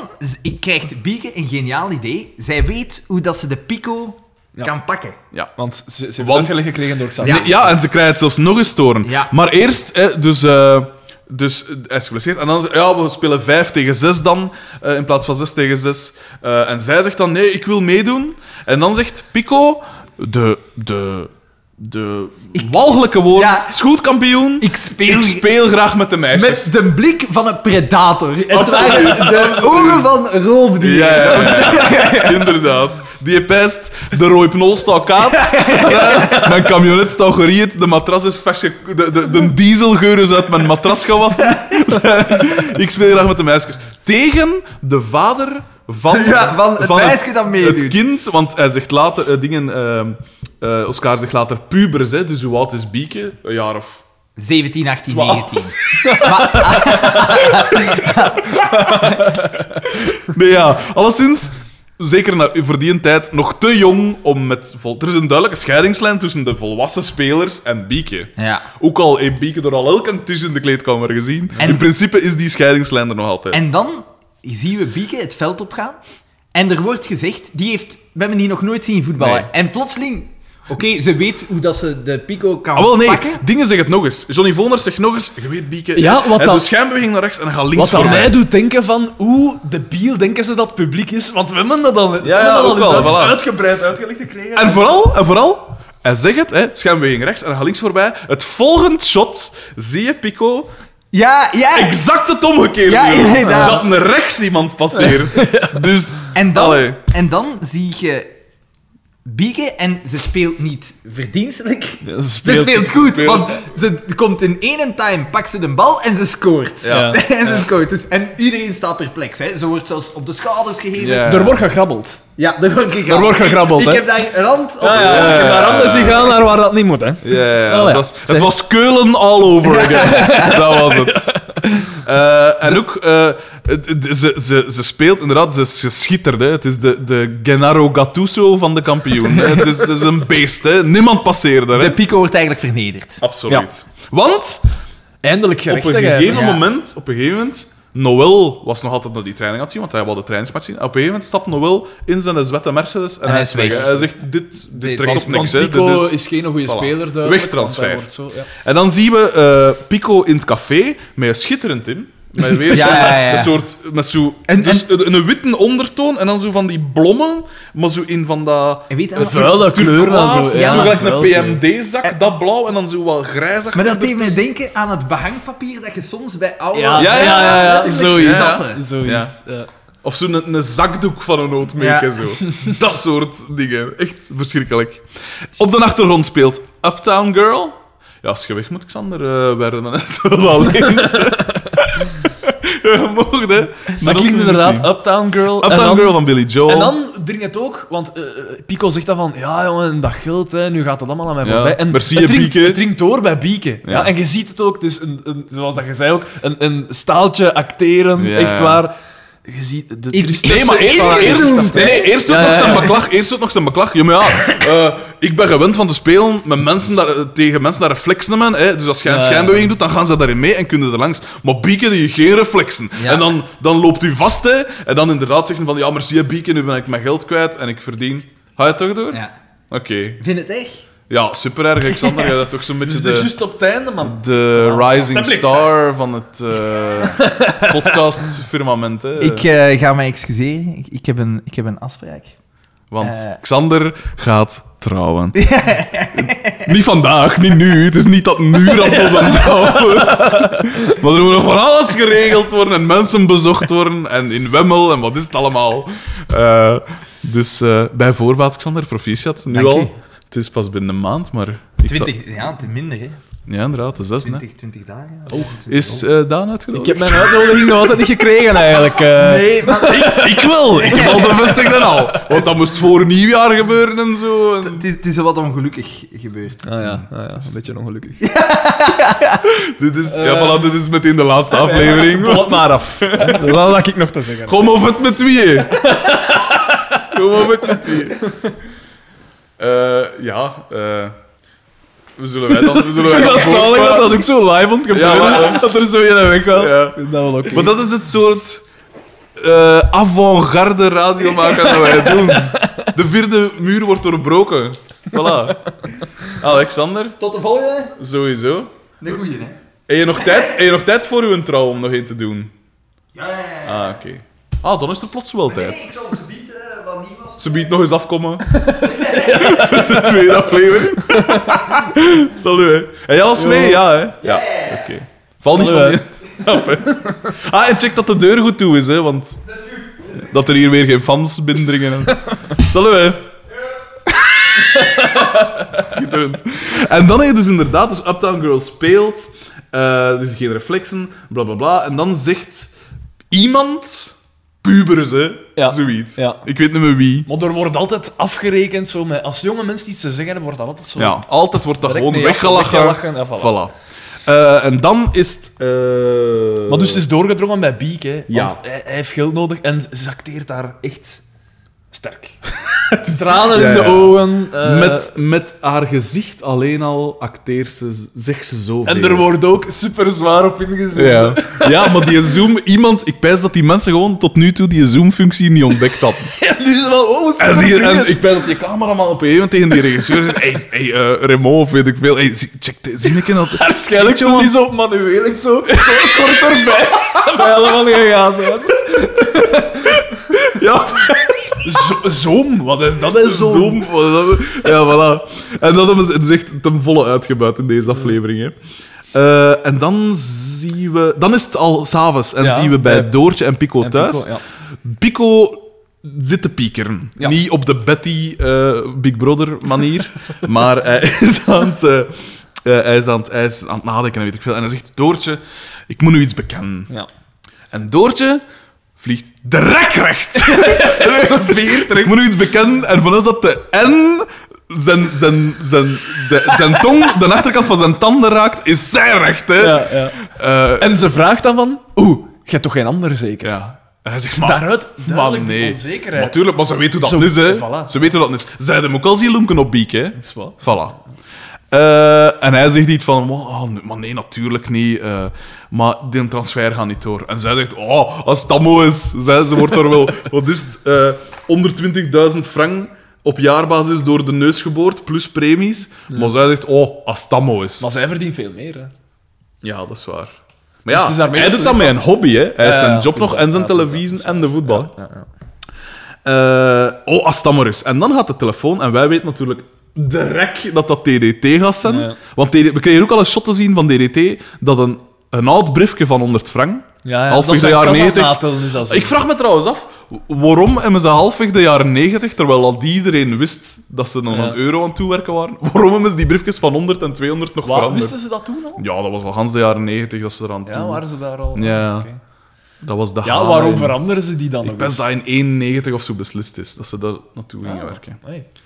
krijgt Bieke een geniaal idee. Zij weet hoe dat ze de Pico Ja. kan pakken. Ja. Want ze, ze heeft Want- uitgelegd gekregen door Xavier. Ja. Nee, ja, en ze krijgen het zelfs nog eens storen. Ja. Maar eerst, hè, dus, eh, dus eh, hij is geblesseerd. En dan, ja, we spelen 5 tegen 6 dan, eh, in plaats van 6 tegen 6. Eh, en zij zegt dan, nee, ik wil meedoen. En dan zegt Pico, de, de, de walgelijke woorden, Ja. schootkampioen, Ik speel, ik speel graag met de meisjes. met de blik van een predator. Het Absoluut. de ogen van roofdieren. Ja, ja, inderdaad. Die pijst, de rooipnol staat kaat, Ja, mijn camionet staat geriet, de matras is. De, de, de dieselgeur is uit mijn matras gewassen. Ik speel graag met de meisjes. Tegen de vader van, Ja, van het meisje dat meedoet. Het kind, want hij zegt later eh, dingen... ehm, eh, Oscar zegt later pubers, hè, dus hoe oud is Bieke? Een jaar of... 17, 18, Twaalf. 19. Nee, ja, alleszins, zeker na, voor die tijd, nog te jong om met... Vol... Er is een duidelijke scheidingslijn tussen de volwassen spelers en Bieke. Ja. Ook al heeft Bieke er al elke tussen de kleedkamer gezien. En- In principe is die scheidingslijn er nog altijd. En dan zien we Bieke het veld opgaan. En er wordt gezegd, die heeft, we hebben die nog nooit zien voetballen. Nee. En plotseling Oké, ze weet hoe dat ze de pico kan Ah, wel, nee, pakken. dingen zeg het nog eens. Johnny Voners zegt nog eens, je weet, Bieke... Ja, wat hij dan- doet schijnbeweging naar rechts en hij gaat links Wat dat mij doet denken van hoe debiel denken ze dat het publiek is. Want we hebben dat al, ze ja, hebben dat ook al eens wel, uit- voilà. uitgebreid uitgelegd gekregen. En vooral, en vooral, hij zegt het, hè, schijnbeweging rechts en hij gaat links voorbij. Het volgende shot zie je Pico Ja, ja. exact het omgekeerde Ja, inderdaad. Dat een rechts iemand passeert. Dus, En dan, allee. en dan zie je Bieke en ze speelt niet verdienstelijk. Ja, ze Ze speelt- goed, speelt- want ze komt in één time, pakt ze de bal en ze scoort. Ja. en ze scoort. Dus, en iedereen staat perplex. Hè. Ze wordt zelfs op de schouders gegeven. Ja. Er wordt gegrabbeld. Ja, er wordt gegrabbeld. Er wordt gegrabbeld, Ik, hè. ik heb daar een rand op. Ja, ja, ja, ik heb anders gegaan naar waar dat niet moet, hè. Ja, ja, ja. Oh, ja. Het, was, het Zeg- was Keulen all over again. dat was het. Eh, en ook, eh, ze, ze, ze speelt inderdaad, ze, ze schittert. Hè. Het is de, de Gennaro Gattuso van de kampioen. Hè. Het, is, het is een beest. Hè. Niemand passeert er. Hè. De pico wordt eigenlijk vernederd. Absoluut. Want Eindelijk op een gegeven Ja. moment, op een gegeven moment, Noël was nog altijd naar die training aan het zien, want hij wilde de trainingsmatch zien. Op een gegeven moment stapt Noël in zijn zwette Mercedes en, En hij is weg. Hij zegt, dit, trekt op niks. Hè. Pico is- is geen goede Voilà. speler. Wegtransfer. Zo, ja. En dan zien we eh, Pico in het café met een schitterend in. Met weer Ja, zo, ja, ja. een soort met zo, En- dus een, een witte ondertoon en dan zo van die blommen, maar zo in van dat En weet je wat- Vuile kleuren en turquoise, zo. ja. zo gelijk vuil een PMD-zak, dat blauw en dan zo wat grijzig. Maar dat deed mij denken aan het behangpapier dat je soms bij oude... Ja, Ja, ja, zoiets. Of zo'n een, zakdoek van een Ja. zo. Dat soort dingen. Echt verschrikkelijk. Op de achtergrond speelt Uptown Girl. Ja, als je weg moet, Xander, eh werden we net wel alleen. Je mocht, hè. Dat klinkt inderdaad Uptown Girl. Uptown en dan, Girl van Billy Joel. En dan dringt het ook, want eh, Pico zegt dan van, ja jongen, dat geld, hè, nu gaat het allemaal aan mij Ja, voorbij. En merci, het het dringt door bij Bieke. Ja. Ja. en je ziet het ook, het is een, een, zoals dat je zei ook, een, een staaltje acteren, echt waar. Je ziet de Ik- tristesse Nee, maar eerst, eerst, nee, nee, eerst ook Ja, nog zijn beklag. Eerst ook nog zijn beklag. Ja, maar ja, eh, ik ben gewend van te spelen met mensen daar, tegen mensen daar reflexen hebben. Hè. Dus als jij een schijnbeweging doet, dan gaan ze daarin mee en kunnen er langs. Maar Bieke, die geen reflexen. Ja. En dan, dan loopt u vast, hè. En dan inderdaad zeggen van, ja, merci, hè, Bieke, nu ben ik mijn geld kwijt en ik verdien... Ga je het toch door? Ja. Oké. Vind het echt? Ja, super erg, Alexander. Jij bent toch zo'n beetje Dus de... het is juist op het einde, man. De rising star van het eh podcast-firmament. hè. Ik eh, ga mij excuseren. Ik, ik, heb een, ik heb een afspraak. Want Eh. Xander gaat trouwen. niet vandaag, niet nu. Het is niet dat nu Randos aan het trouwen wordt. Maar er moet nog van alles geregeld worden en mensen bezocht worden. En in Wemmel en wat is het allemaal. Eh, dus eh, bij voorbaat, Xander, proficiat. Nu Dank al. Het is pas binnen een maand, maar... Ik zal- 20, ja, het is minder, hè. Ja, inderdaad, de hè. 20, 20 dagen. Oh. Is eh Daan Ik uitgenodigd? heb mijn uitnodiging nog altijd niet gekregen, eigenlijk. eh. Nee, maar Ik wel. Ik heb al bevestigd en al. Want dat moest voor nieuwjaar gebeuren en zo. En... het is, het is wat ongelukkig gebeurd. Ah ja, ah, ja, een beetje ongelukkig. Dit is, ja, voilà, dit is meteen de laatste aflevering. Bol het maar af. Dat had ik nog te zeggen. Kom op het met tweeën. Kom op het met tweeën. Eh, ja, eh we zullen wij dan... We zullen wij dan Dat zal ik dat dat ook zo live ont Ja, maar- dat er zo in weg gaat. Ja. Ik vind dat wel oké. Maar dat is het soort eh avant-garde radiomaken dat wij doen. De vierde muur wordt doorbroken. Voilà. Alexander, Tot de volgende. sowieso. De goeie, hè. Heb je nog tijd, heb je nog tijd voor uw trouw om nog één te doen? Ja, ja, ja. Ah, oké. Ah, dan is er plots wel Nee, tijd. ik zal ze bieden was. Ze biedt nog eens afkomen. Voor de tweede aflevering. Salut, hè. Heb je alles mee? Ja, hè? Ja. Oké. Val niet van af, hè. Ah, en check dat de deur goed toe is, hè, want... Dat er hier weer geen fans binnendringen. Salut, hè. Schitterend. En dan heb je dus inderdaad, dus Uptown Girl speelt, eh, dus geen reflexen, bla bla bla. En dan zegt iemand, pubers, hè, Ja. zoiets. Ja. Ik weet niet meer wie. Maar er wordt altijd afgerekend, zo met, als jonge mensen iets te zeggen hebben, wordt dat altijd zo... Ja, altijd wordt dat gewoon weggelachen. weggelachen, ja, voilà. Voilà. Eh, en dan is het... eh, Maar dus het is doorgedrongen bij Biek, hè. Ja. Want hij, hij heeft geld nodig en ze acteert daar echt sterk. Tranen Ja, in de ja. ogen. eh, met, met haar gezicht alleen al acteert ze, zegt ze zoveel. En er wordt ook super zwaar op ingezet. Ja. ja, maar die zoom... Iemand... Ik pijs dat die mensen gewoon tot nu toe die zoom-functie niet ontdekt hadden. Ja, het wel, oh, super En, die, en ik pijs dat die cameraman op een gegeven moment tegen die regisseur zegt... Hey, hey eh, Remo, of weet ik veel. Hey, zie- check, zie ik in dat... Waarschijnlijk zo niet zo manueel, ik zo kort, kort erbij. Bij allemaal gegaan zijn. Ja, Zo- Zoom, wat is dat? Is zoom. zoom. Ja, voilà. En dat hebben ze dus echt ten volle uitgebuit in deze aflevering. Hè. Eh, en dan zien we... Dan is het al s'avonds. En Ja, zien we bij Doortje en Pico En thuis. Pico, ja. Pico zit te piekeren. Ja. Niet op de Betty eh, Big Brother manier, maar hij is aan het, eh, hij is aan het, hij is aan het nadenken en weet ik veel. En hij zegt, Doortje, ik moet nu iets bekennen. Ja. En Doortje vliegt direct recht. Zo'n veer. Ik moet nu iets bekennen. En van is dat de N... Zijn, zijn, zijn, de, zijn tong, de achterkant van zijn tanden raakt, is zij recht, hè. Ja, ja. Eh, En ze vraagt dan van, oeh, je hebt toch geen ander zeker? ja. En hij zegt, Dus daaruit maar duidelijk nee. onzekerheid. Natuurlijk, maar ze weet hoe dat Zo, is, hè. voilà. Ze weet hoe dat is. Zij hebben hem ook al zien lonken op Biek, hè. Dat is wel. Voilà. Eh, en hij zegt iets van, oh, nee, maar nee, natuurlijk niet. eh, maar die transfer gaat niet door. En zij zegt, oh, als het is. Zij, ze wordt er wel, wat is het, eh 120.000 frank op jaarbasis door de neus geboord, plus premies. Maar zij zegt, oh, als allemaal is. Maar zij verdient veel meer, hè. Ja, dat is waar. Maar Dus ja, daarmee hij dat doet dat met een hobby, hè. Hij Ja, is zijn job nog dat. en zijn televisie dat, en de voetbal. Ja, ja. Oh, als dat maar is. En dan gaat de telefoon, en wij weten natuurlijk direct dat dat DDT gaat zijn. Ja. Want we kregen ook al een shot te zien van DDT dat een, een oud briefje van 100 frank. Ja, ja. Halfweg de jaren kas aan 90. natellen is dat zo. Ik vraag me trouwens af, waarom hebben ze halfweg de jaren 90, terwijl al iedereen wist dat ze dan Ja. een euro aan het toewerken waren, waarom hebben ze die briefjes van 100 en 200 nog Waar, veranderd? wisten ze dat toen al? Ja, dat was al gans de jaren 90 dat ze eraan Ja, toe... waren ze daar al? Ja. Oké. Dat was de Ja, waarom veranderen ze die dan Ik ben dat in 91 of zo beslist is, dat ze daar naartoe gingen Ah, werken.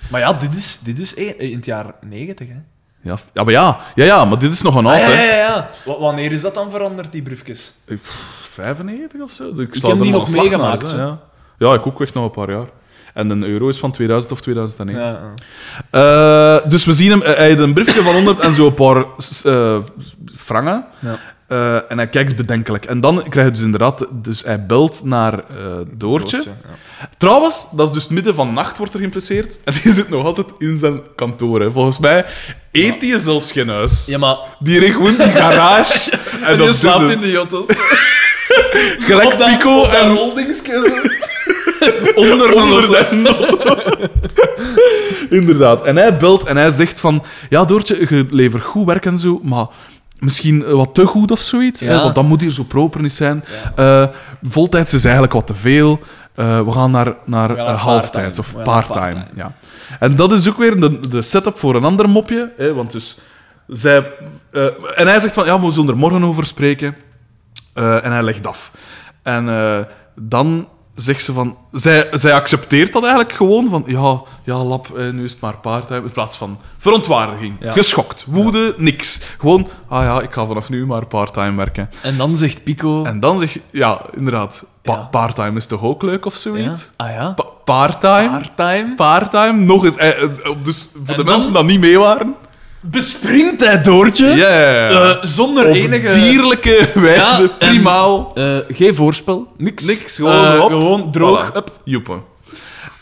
Maar ja, dit is, dit is e- in het jaar 90, hè? Ja, ja, maar ja, ja, ja, maar dit is nog een oud, Ah, ja, ja, ja. Wa- wanneer is dat dan veranderd, die briefjes? Ik- pff, 95 of zo? Ik, heb sla er die nog meegemaakt. Ja. ja, ik ook echt nog een paar jaar. En een euro is van 2000 of 2001. Ja, ja. Eh, dus we zien hem, eh, hij heeft een briefje van 100 en zo een paar eh frangen. Ja. Eh, en hij kijkt bedenkelijk. En dan krijg je dus inderdaad... Dus hij belt naar eh, Doortje. ja. Trouwens, dat is dus midden van nacht, wordt er geïmpliceerd. En die zit nog altijd in zijn kantoor. Hè. Volgens mij eet hij zelfs geen huis. Ja, maar... Die heeft gewoon die garage. en En die slaapt in de jottos. Gelijk Pico op en roldingsje. Onder de onder de auto. Inderdaad. En hij belt en hij zegt van... Ja, Doortje, je levert goed werk en zo, maar misschien eh, wat te goed of zoiets. Ja. Hè, want dat moet hier zo proper niet zijn. Eh voltijds is eigenlijk wat te veel. Eh, we gaan naar, naar, gaan halftijds of part-time. part-time. Ja. En dat is ook weer de, de setup voor een ander mopje. Hè, want dus... Zij, en hij zegt van, ja, we zullen er morgen over spreken. En hij legt af. En dan zegt ze van... Zij, zij accepteert dat eigenlijk gewoon van... Ja, ja lap, eh, nu is het maar paardtime. In plaats van verontwaardiging. Ja. Geschokt. Woede, niks. Gewoon, ah ja, ik ga vanaf nu maar parttime werken. En dan zegt Pico... En dan zeg je... Ja, inderdaad. Pa. Parttime is toch ook leuk of zoiets? Ah ja? Pa parttime? Parttime? Parttime? Nog eens. eh, eh, dus voor En de mensen die niet mee waren... Bespringt hij Doortje? Ja. Eh, zonder Op enige... dierlijke wijze, Ja, en- primaal. Eh, geen voorspel. Niks. Niks, gewoon Eh, op. Gewoon droog. Voilà. Up. Joepen.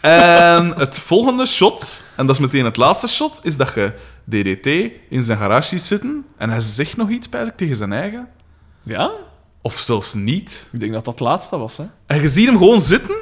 En het volgende shot, en dat is meteen het laatste shot, is dat je DDT in zijn garage ziet zitten en hij zegt nog iets bij zich tegen zijn eigen. Ja? Of zelfs niet. Ik denk dat dat het laatste was, hè? En je ziet hem gewoon zitten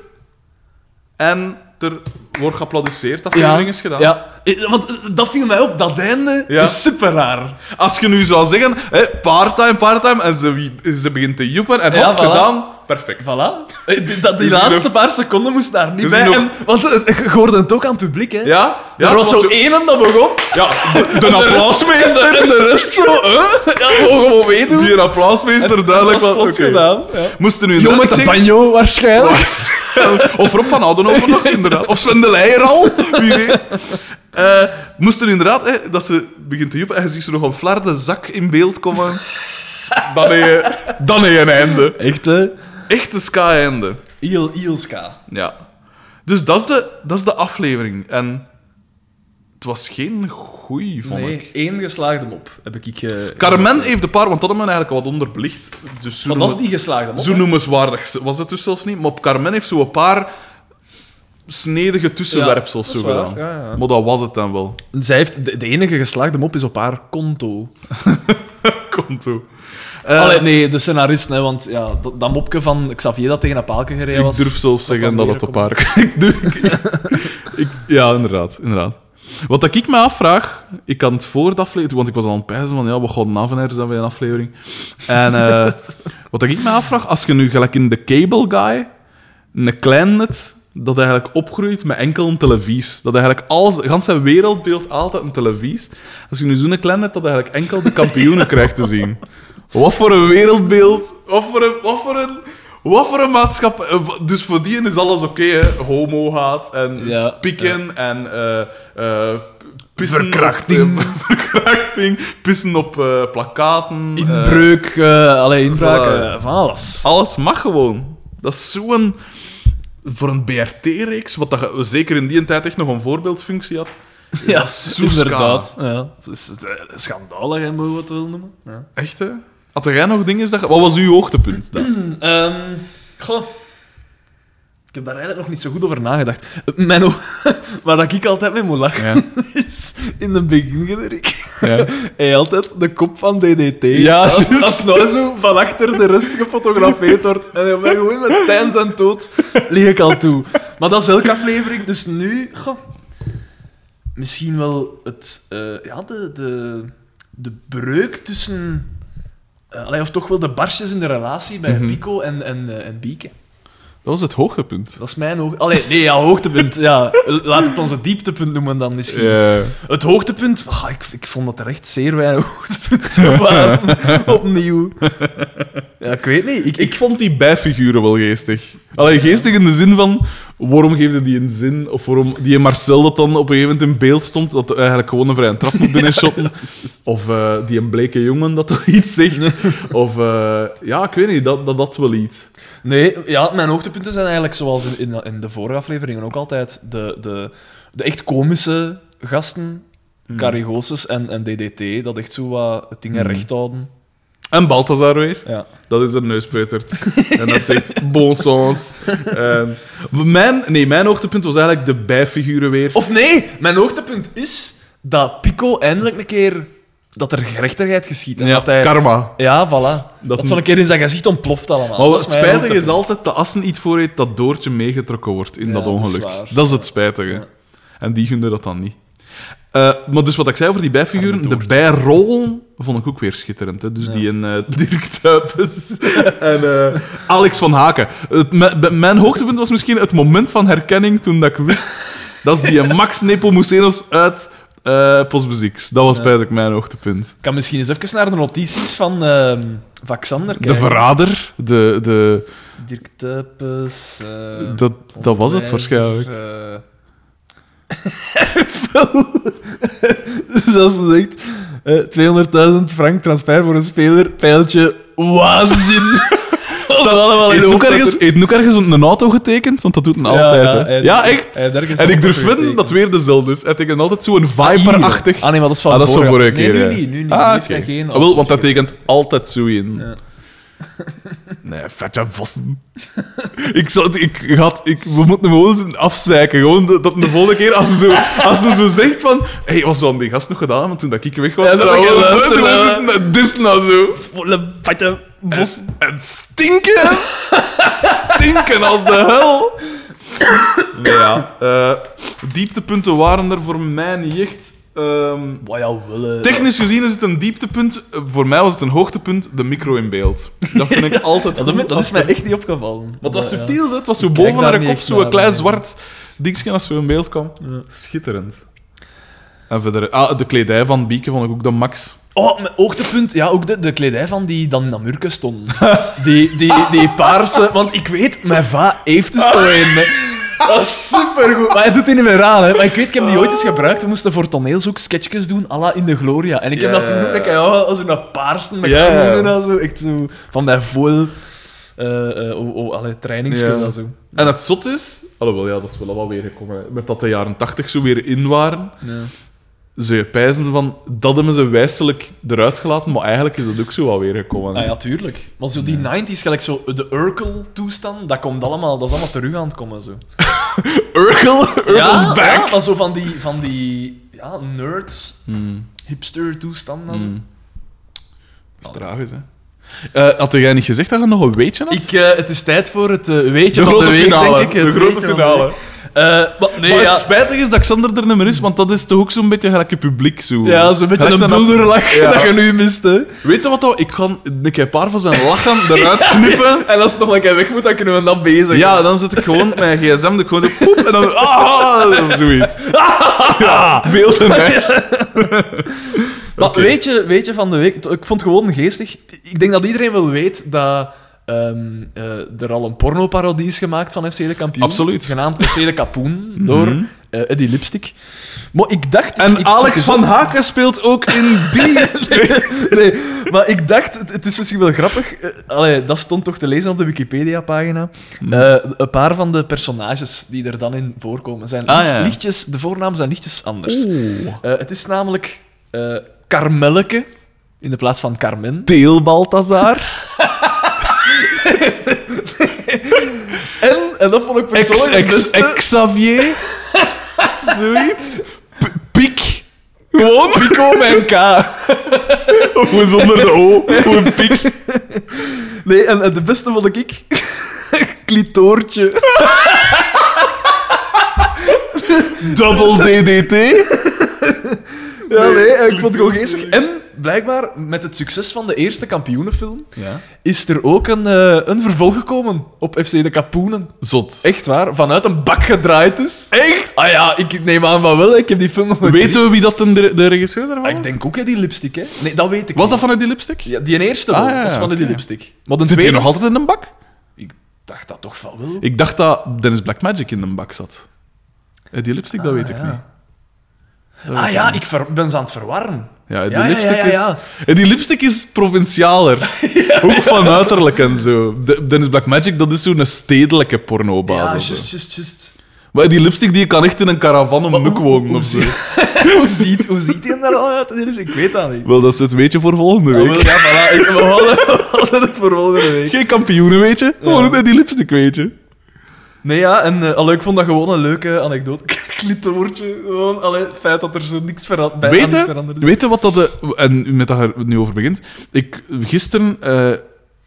en er wordt geapplaudisseerd. Dat aflevering is gedaan. Ja. Eh, Want eh, dat viel mij op. Dat einde Ja. is super raar. Als je nu zou zeggen, hè, parttime, parttime, en ze, ze begint te joepen en Ja, hop, voilà. gedaan, perfect. Voilà. Eh, Die, dat, die laatste paar seconden moest daar niet Dus bij. nog- En, want eh, je hoorde het ook aan het publiek, hè? Ja? ja er was zo één dat begon. Ja, de, de applausmeester. En de rest zo, hè? Ja, gewoon meedoen. Die applausmeester En duidelijk plots oké. gedaan. Ja. Moesten nu met de banjo, waarschijnlijk. of Rob van Oudenhoven nog, inderdaad. Of Sven de Leijer al, wie weet. Eh moesten inderdaad, hè, dat ze begint te joepen en je ziet ze nog een flarde zak in beeld komen. Dan heb je, dan heb je een einde. Echt, hè? Echt een ska-einde. Il, Ilska. Ja. Dus dat is, de, dat is de aflevering. En het was geen goeie, vond Nee, ik. één geslaagde mop heb ik... eh Carmen heeft een paar, want dat hebben we eigenlijk wat onderbelicht. Dus zo, Maar dat is die geslaagde mop. zo noemenswaardig was het dus zelfs niet. Maar op Carmen heeft zo een paar snedige tussenwerpsels Ja, zo gedaan. ja, ja. Maar dat was het dan wel. Zij heeft, de, de enige geslaagde mop is op haar konto. Komt Allee, nee, de scenarist, hè, want ja, dat, dat mopje van Xavier dat tegen een paalke gereden ik was... durf zelfs zeggen dat het op haar... ik ik, ja, inderdaad, inderdaad. Wat dat ik me afvraag, ik kan het voor de aflevering, want ik was al aan het pijzen van ja, we gaan af en er zijn bij een aflevering. En eh, wat dat ik me afvraag, als je nu gelijk in de Cable Guy een klein net dat eigenlijk opgroeit met enkel een televisie, dat eigenlijk alles, gans zijn wereldbeeld altijd een televisie. Als je nu zo'n klein net dat eigenlijk enkel de kampioenen krijgt te zien. Wat voor een wereldbeeld, wat voor een, wat voor een, wat voor een maatschappij. Eh, Dus voor die is alles oké, hè. Homo-haat en Ja, spikken en eh, eh, pissen Verkrachting. Op, verkrachting, pissen op plakaten. Inbreuk, voilà. eh, van alles. alles mag gewoon. Dat is zo'n... Voor een BRT-reeks, wat dat, zeker in die tijd echt nog een voorbeeldfunctie had. is Ja, dat zo inderdaad. Ja, het is schandalig, hè, moet je wat wil noemen. Ja. Echt, hè? Had jij nog dingen dat... je- Wat was uw hoogtepunt dan? Ehm, goh. Ik heb daar eigenlijk nog niet zo goed over nagedacht. Mijn Waar dat ik altijd mee moet lachen, Ja. is in de begingeneriek. Ja. Hij altijd de kop van DDT. Ja, als, nou zo van achter de rest gefotografeerd wordt en hij mij gewoon met Tijn zijn dood, lig ik al toe. Maar dat is elke aflevering, dus nu... Goh, misschien wel het... eh, ja, de, de, de breuk tussen... eh, allee, of toch wel de barstjes in de relatie bij Mhm. Pico en, en, eh, en Bieke. Dat was het hoogtepunt. Dat is mijn hoog... Allee, nee, ja, hoogtepunt. Ja, laat het onze dieptepunt noemen dan misschien. Ja. Het hoogtepunt, ah, ik, ik vond dat er echt zeer weinig hoogtepunten waren. Opnieuw. Ja, ik weet niet. Ik, Ik vond die bijfiguren wel geestig. Allee, geestig in de zin van... Waarom geefde die een zin? Of waarom die Marcel dat dan op een gegeven moment in beeld stond, dat eigenlijk gewoon een vrije trap moet binnenshotten. Of eh, die een bleke jongen dat toch iets zegt. Of... eh, ja, ik weet niet, dat, dat, dat wel iets. Nee, ja, mijn hoogtepunten zijn eigenlijk zoals in, in, in de vorige afleveringen ook altijd de, de, de echt komische gasten, Hmm. Carigoses en, en DDT, dat echt zo wat dingen Hmm. recht houden. En Balthazar weer. Ja. Dat is een neuspeuterd. en dat zegt bon sens. En mijn, nee, mijn hoogtepunt was eigenlijk de bijfiguren weer. Of nee, mijn hoogtepunt is dat Pico eindelijk een keer... Dat er gerechtigheid geschiet. En ja, dat hij... karma. Ja, voilà. Dat, Dat- zo'n keer in zijn gezicht ontploft allemaal. Maar Dat wat is mijn spijtig is hoogtepunt. altijd dat als een iets voor heeft, dat Doortje meegetrokken wordt in Ja, dat dat is ongeluk. waar. Dat is het spijtige. Ja. En die gunde dat dan niet. Eh, maar dus wat ik zei over die bijfiguren, de bijrollen vond ik ook weer schitterend. Hè? Dus die in eh, Dirk Tuypes en eh, Alex van Haken. Het, mijn hoogtepunt was misschien het moment van herkenning toen dat ik wist dat is die Max Nepomucenos uit Postmuzieks. Dat was Ja. mijn hoogtepunt. Ik kan misschien eens even naar de notities van, ehm van Xander De kijken. verrader, de... de Dirk Tuipes... eh, dat, dat was het waarschijnlijk. Zoals ze zegt, eh 200.000 frank transfer voor een speler, pijltje, waanzin. Dat allemaal in de ook ergens, dat er- heeft ook ergens een auto getekend? Want dat doet een altijd, ja, hè? hij- ja, echt? En ik een durf vinden dat weer dezelfde is. Hij tekent altijd zo'n Ah. Viper-achtig. Ah nee, maar dat is van Ah, dat is van vorige vorige keer, Nee, nu niet. Nu niet. Ah, hij geen Ah, want auto tekent altijd zo in. Nee, vetje vossen. ik zou, ik, had, ik, we moeten hem gewoon afzeiken. Gewoon dat dat de volgende keer, als ze zo, als ze zo zegt van... Hé, hey, wat zou die gast nog gedaan hebben toen dat ik weg was? Ja, dat dan gewoon luisterde. buiten was het Dis nou zo. Volle vette bos. En, en stinken. stinken als de hel. Ja. eh, dieptepunten waren er voor mij niet echt. Ehm, Wat jou willen. technisch gezien is het een dieptepunt. Eh, Voor mij was het een hoogtepunt, de micro in beeld. Dat vind ik altijd Ja, dat, dat is mij echt niet opgevallen. Want het was Ja. subtiel, hè. het was zo Ik boven kop, echt zo'n naar, klein nee. zwart dingetje als zo in beeld kwam. Ja. Schitterend. En verder, ah, de kledij van Bieke vond ik ook de max. Oh, mijn hoogtepunt, ja, ook de, de kledij van die dan in Amurke stonden. Die, die, die paarse... Want ik weet, mijn va heeft dus een. Dat is supergoed. Maar hij doet die niet meer aan, hè. Maar ik weet, ik heb die ooit eens gebruikt. We moesten voor toneelzoek sketchjes doen, à la in de Gloria. En ik heb dat toen ook ja. als een paarsen met groenen en zo. Echt zo, van dat vol... eh eh, oh, oh, allee, trainingsjes Ja. en zo. En het zot is... Alhoewel, ja, dat is wel wat weer gekomen. hè. Met dat de jaren tachtig zo weer in waren, Ja. zou je pijzen van... Dat hebben ze wijselijk eruit gelaten, maar eigenlijk is dat ook zo wat weer gekomen. Ah ja, tuurlijk. Maar zo die 90s, gelijk zo de Urkel-toestand, dat komt allemaal, dat is allemaal terug aan het komen. Zo. Urkel, Urkel's ja, back! ja, maar zo van die, van die ja, nerds, Hmm, hipster-toestand en zo. hmm. Dat is tragisch, hè. Eh, had jij niet gezegd dat je nog een weetje had? Ik, eh, het is tijd voor het weetje de van de week, finale. denk ik. De grote finale. Eh, maar nee, maar ja, het spijtige is dat Xander er niet meer is, want dat is toch ook zo'n beetje gelijk je publiek. Zo. ja, zo'n beetje een bulderlach Ja. dat je nu mist, hè. Weet je wat? Dat, ik ga een paar van zijn lachen eruit knippen. En als het nog een keer weg moet, dan kunnen we dat bezig. Ja, dan zit ik gewoon met mijn gsm, ik gewoon zo poep, en dan... Ah, of zoiets. Ja, veel te. Maar weet, je, weet je van de week, ik vond het gewoon geestig. Ik denk dat iedereen wel weet dat ehm, eh, er al een pornoparodie is gemaakt van FC de Kampioen. Absoluut. Genaamd FC de Kapoen, door Mhm. eh, Eddie Lipstick. Maar ik dacht... En ik, ik Alex van Haken speelt ook in die... Nee, maar ik dacht, het, het is misschien wel grappig. eh, allee, dat stond toch te lezen op de Wikipedia-pagina. Eh, een paar van de personages die er dan in voorkomen zijn Ah, ja. lichtjes, de voornamen zijn lichtjes anders. Het is namelijk Carmelleke in de plaats van Carmen. Teel Balthazar. En, dat vond ik persoonlijk het ex, beste. Xavier. Zoiets. P- Piek. Gewoon. Pico met K. Zonder de O. Gewoon piek. Nee, en, en de beste vond ik... Clitoortje. Double DDT. Ja, nee, ik vond het gewoon geestig. En blijkbaar, met het succes van de eerste kampioenenfilm, Ja. is er ook een, eh, een vervolg gekomen op FC de Kapoenen. Zot. Echt waar, vanuit een bak gedraaid dus. Echt? Ah ja, ik neem aan van wel, ik heb die film nog Weten we wie dat de, de regisseur daarvan Ah, was? ik denk ook hè, die lipstick, hè? Nee, dat weet ik Was niet. dat vanuit die lipstick? Ja, die eerste Ah, ja, was ja, van die lipstick. Maar Zit tweede... nog altijd in een bak? Ik dacht dat toch van wel. Ik dacht dat Dennis Blackmagic in een bak zat. Eh, Die lipstick, dat weet ik ja. niet. Dat Ah ja, ik ben ze aan het verwarren. Ja, die Ja, ja, lipstick ja, ja, ja. is... En die lipstick is provincialer. Ook van uiterlijk en zo. De- Dennis Blackmagic, dat is zo'n stedelijke Ja, pornobasis. just, just, just. Maar die lipstick die kan echt in een caravan om wonen of zo. hoe, ziet, hoe ziet hij er al uit? Ik weet dat niet. Wel, dat is het weetje voor volgende week. wel, ja, voilà. Ik, we houden het voor volgende week. Geen kampioenen, weet je? Gewoon ja. die lipstick, weet je? Nee, ja, en uh, allee, ik vond dat gewoon een leuke anekdote. Klitoortje, gewoon, allee, het feit dat er zo niks vera- bij aan niks Weet veranderd je, is. weet je wat dat... De, en met dat je nu over begint. Ik, gisteren... eh,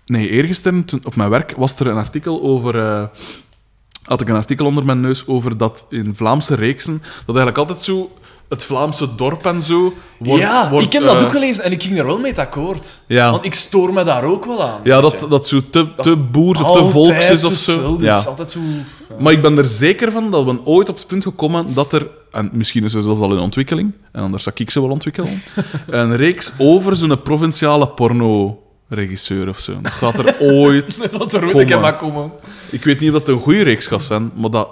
nee, eergisteren, toen, op mijn werk, was er een artikel over... eh, had ik een artikel onder mijn neus over dat in Vlaamse reeksen... Dat eigenlijk altijd zo... Het Vlaamse dorp en zo... Wordt, ja, wordt, ik heb dat eh, ook gelezen en ik ging er wel mee akkoord. Ja. Want ik stoor me daar ook wel aan. Ja, dat, dat zo te, boers of te volks is of zo. Ja. is altijd zo... Maar ik ben er zeker van dat we ooit op het punt gekomen dat er, en misschien is ze zelfs al in ontwikkeling, en anders zou ik ze wel ontwikkelen, een reeks over zo'n provinciale porno-regisseur of zo. Dat gaat er ooit... Dat er Komen. maar komen. Ik weet niet of dat een goede reeks gaat zijn, maar dat,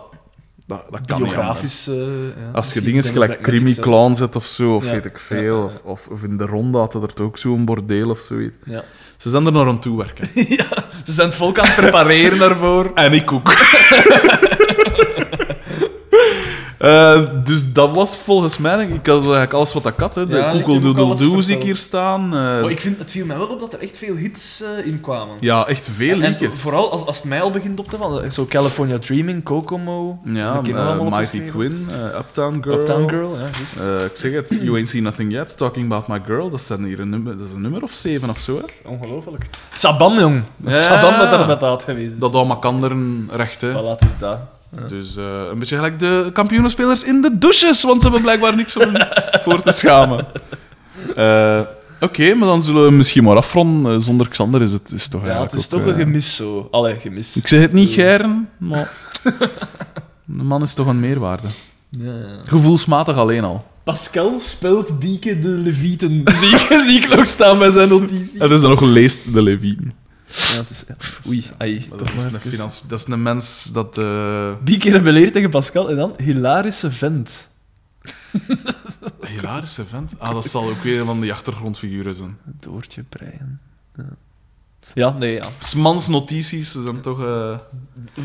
dat, dat kan niet Biografisch... eh, ja. Als je dingen gelijk Crimi. Clan zet of zo, of Ja. weet ik Ja, veel, ja, Of, of, in de ronde had er ook zo'n bordeel of zoiets. Ja. Ze zijn er naar aan toe werken. Ze zijn het volk aan het prepareren daarvoor. En ik ook. Eh, dus dat was volgens mij, ik had eigenlijk alles wat ik had. Hè. De Ja, Google Doodle Doo zie ik hier staan. eh, Maar ik vind, het viel mij wel op dat er echt veel hits eh, in kwamen. Ja, echt veel en liedjes. vooral als, als het mij al begint op te vallen. Zo California Dreaming, Kokomo. Ja, Mighty. Quinn, Uptown Girl. Uptown Girl, ja. Eh, ik zeg het, You Ain't Seen Nothing Yet, Talking About My Girl. Dat, zijn hier een nummer, dat is een nummer of zeven of zo. Hè. Ongelooflijk. Saban, jong. Ja. Saban dat er met uit geweest is. Dat allemaal kanderen recht. Hè. Voilà, het is dat. Dus eh, een beetje gelijk de kampioenenspelers in de douches, want ze hebben blijkbaar niks om voor te schamen. Eh, Oké, maar dan zullen we misschien maar afronden. Eh, zonder Xander is het is toch Ja, het is toch een gemis zo. Allee, gemis. Ik zeg het niet geiren, maar... De man is toch een meerwaarde. Ja, ja. Gevoelsmatig alleen al. Pascal speelt Bieke de Levieten. zie, ik, zie ik nog staan bij zijn notitie. En is dan nog leest de Levien. Ja, het is... Oei, ai. Dat toch is, maar een financi- dat is een mens dat... rebelleert tegen Pascal en dan hilarische vent. Hilarische vent. Ah, dat zal ook weer een van die achtergrondfiguren zijn. Doortje breien. Ja, nee, ja. Smans notities zijn toch... eh,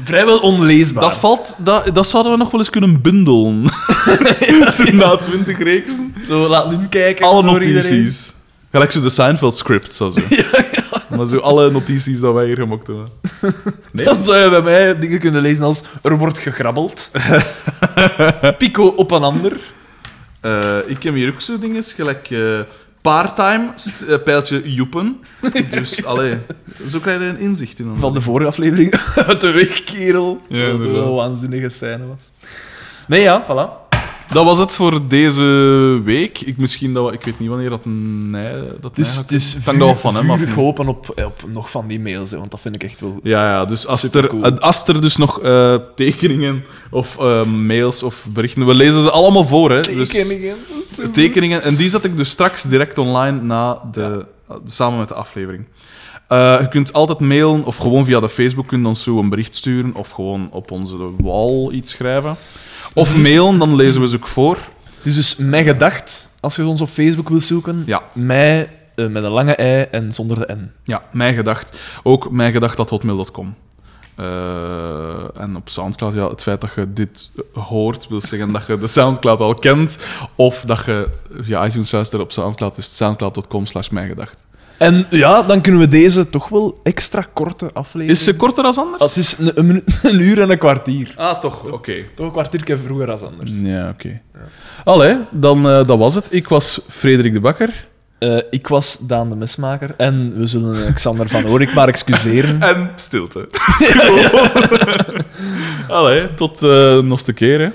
Vrijwel onleesbaar. Dat valt... Dat, dat zouden we nog wel eens kunnen bundelen. Zo Na twintig reeksen. Zo laten inkijken. Alle iedereen. notities. Gelijk zo de Seinfeld script, zo. Zo. Maar zo alle notities dat wij hier gemokt hebben. Nee. Dan zou je bij mij dingen kunnen lezen als er wordt gegrabbeld. Pico op een ander. Eh, ik heb hier ook zo dingen, gelijk eh parttime, eh, pijltje joepen. Dus, allee, zo krijg je een inzicht in. Van de vorige aflevering uit de weg, kerel. Ja, dat wel een waanzinnige scène was. Nee, ja, voilà. Dat was het voor deze week. Ik, misschien dat, we- ik weet niet wanneer dat nee, dat Het is, het is er wel van hem af. vurig nu. hopen op, op nog van die mails, hè, want dat vind ik echt wel... Ja, ja, dus als er, Supercool. eh, als er dus nog eh, tekeningen of eh, mails of berichten... We lezen ze allemaal voor, hè. Dus, Tekeningen, tekeningen. En die zet ik dus straks direct online na de, samen met de aflevering. Eh, je kunt altijd mailen of gewoon via de Facebook kun je ons zo een bericht sturen of gewoon op onze wall iets schrijven. Of mailen, dan lezen we ze ook voor. Het is dus mij gedacht, als je ons op Facebook wil zoeken. Ja. Mij eh, met een lange ei en zonder de N. Ja, mijn gedacht. Ook mijn gedacht dat hotmail.com. Eh, en op Soundcloud, ja, het feit dat je dit hoort, wil zeggen dat je de Soundcloud al kent. Of dat je via iTunes luistert op Soundcloud, is soundcloud.com slash mijngedacht. En ja, dan kunnen we deze toch wel extra korte aflevering... Is ze korter als anders? Als is een, een, minuut- een uur en een kwartier. Ah, toch, oké. Toch een kwartier vroeger als anders. Ja, oké. Allee, dan eh, dat was het. Ik was Frederik de Bakker. Eh, ik was Daan de Mesmaker en we zullen eh, Xander van Oorik maar excuseren. En stilte. Allee, tot eh nog een keer, hè.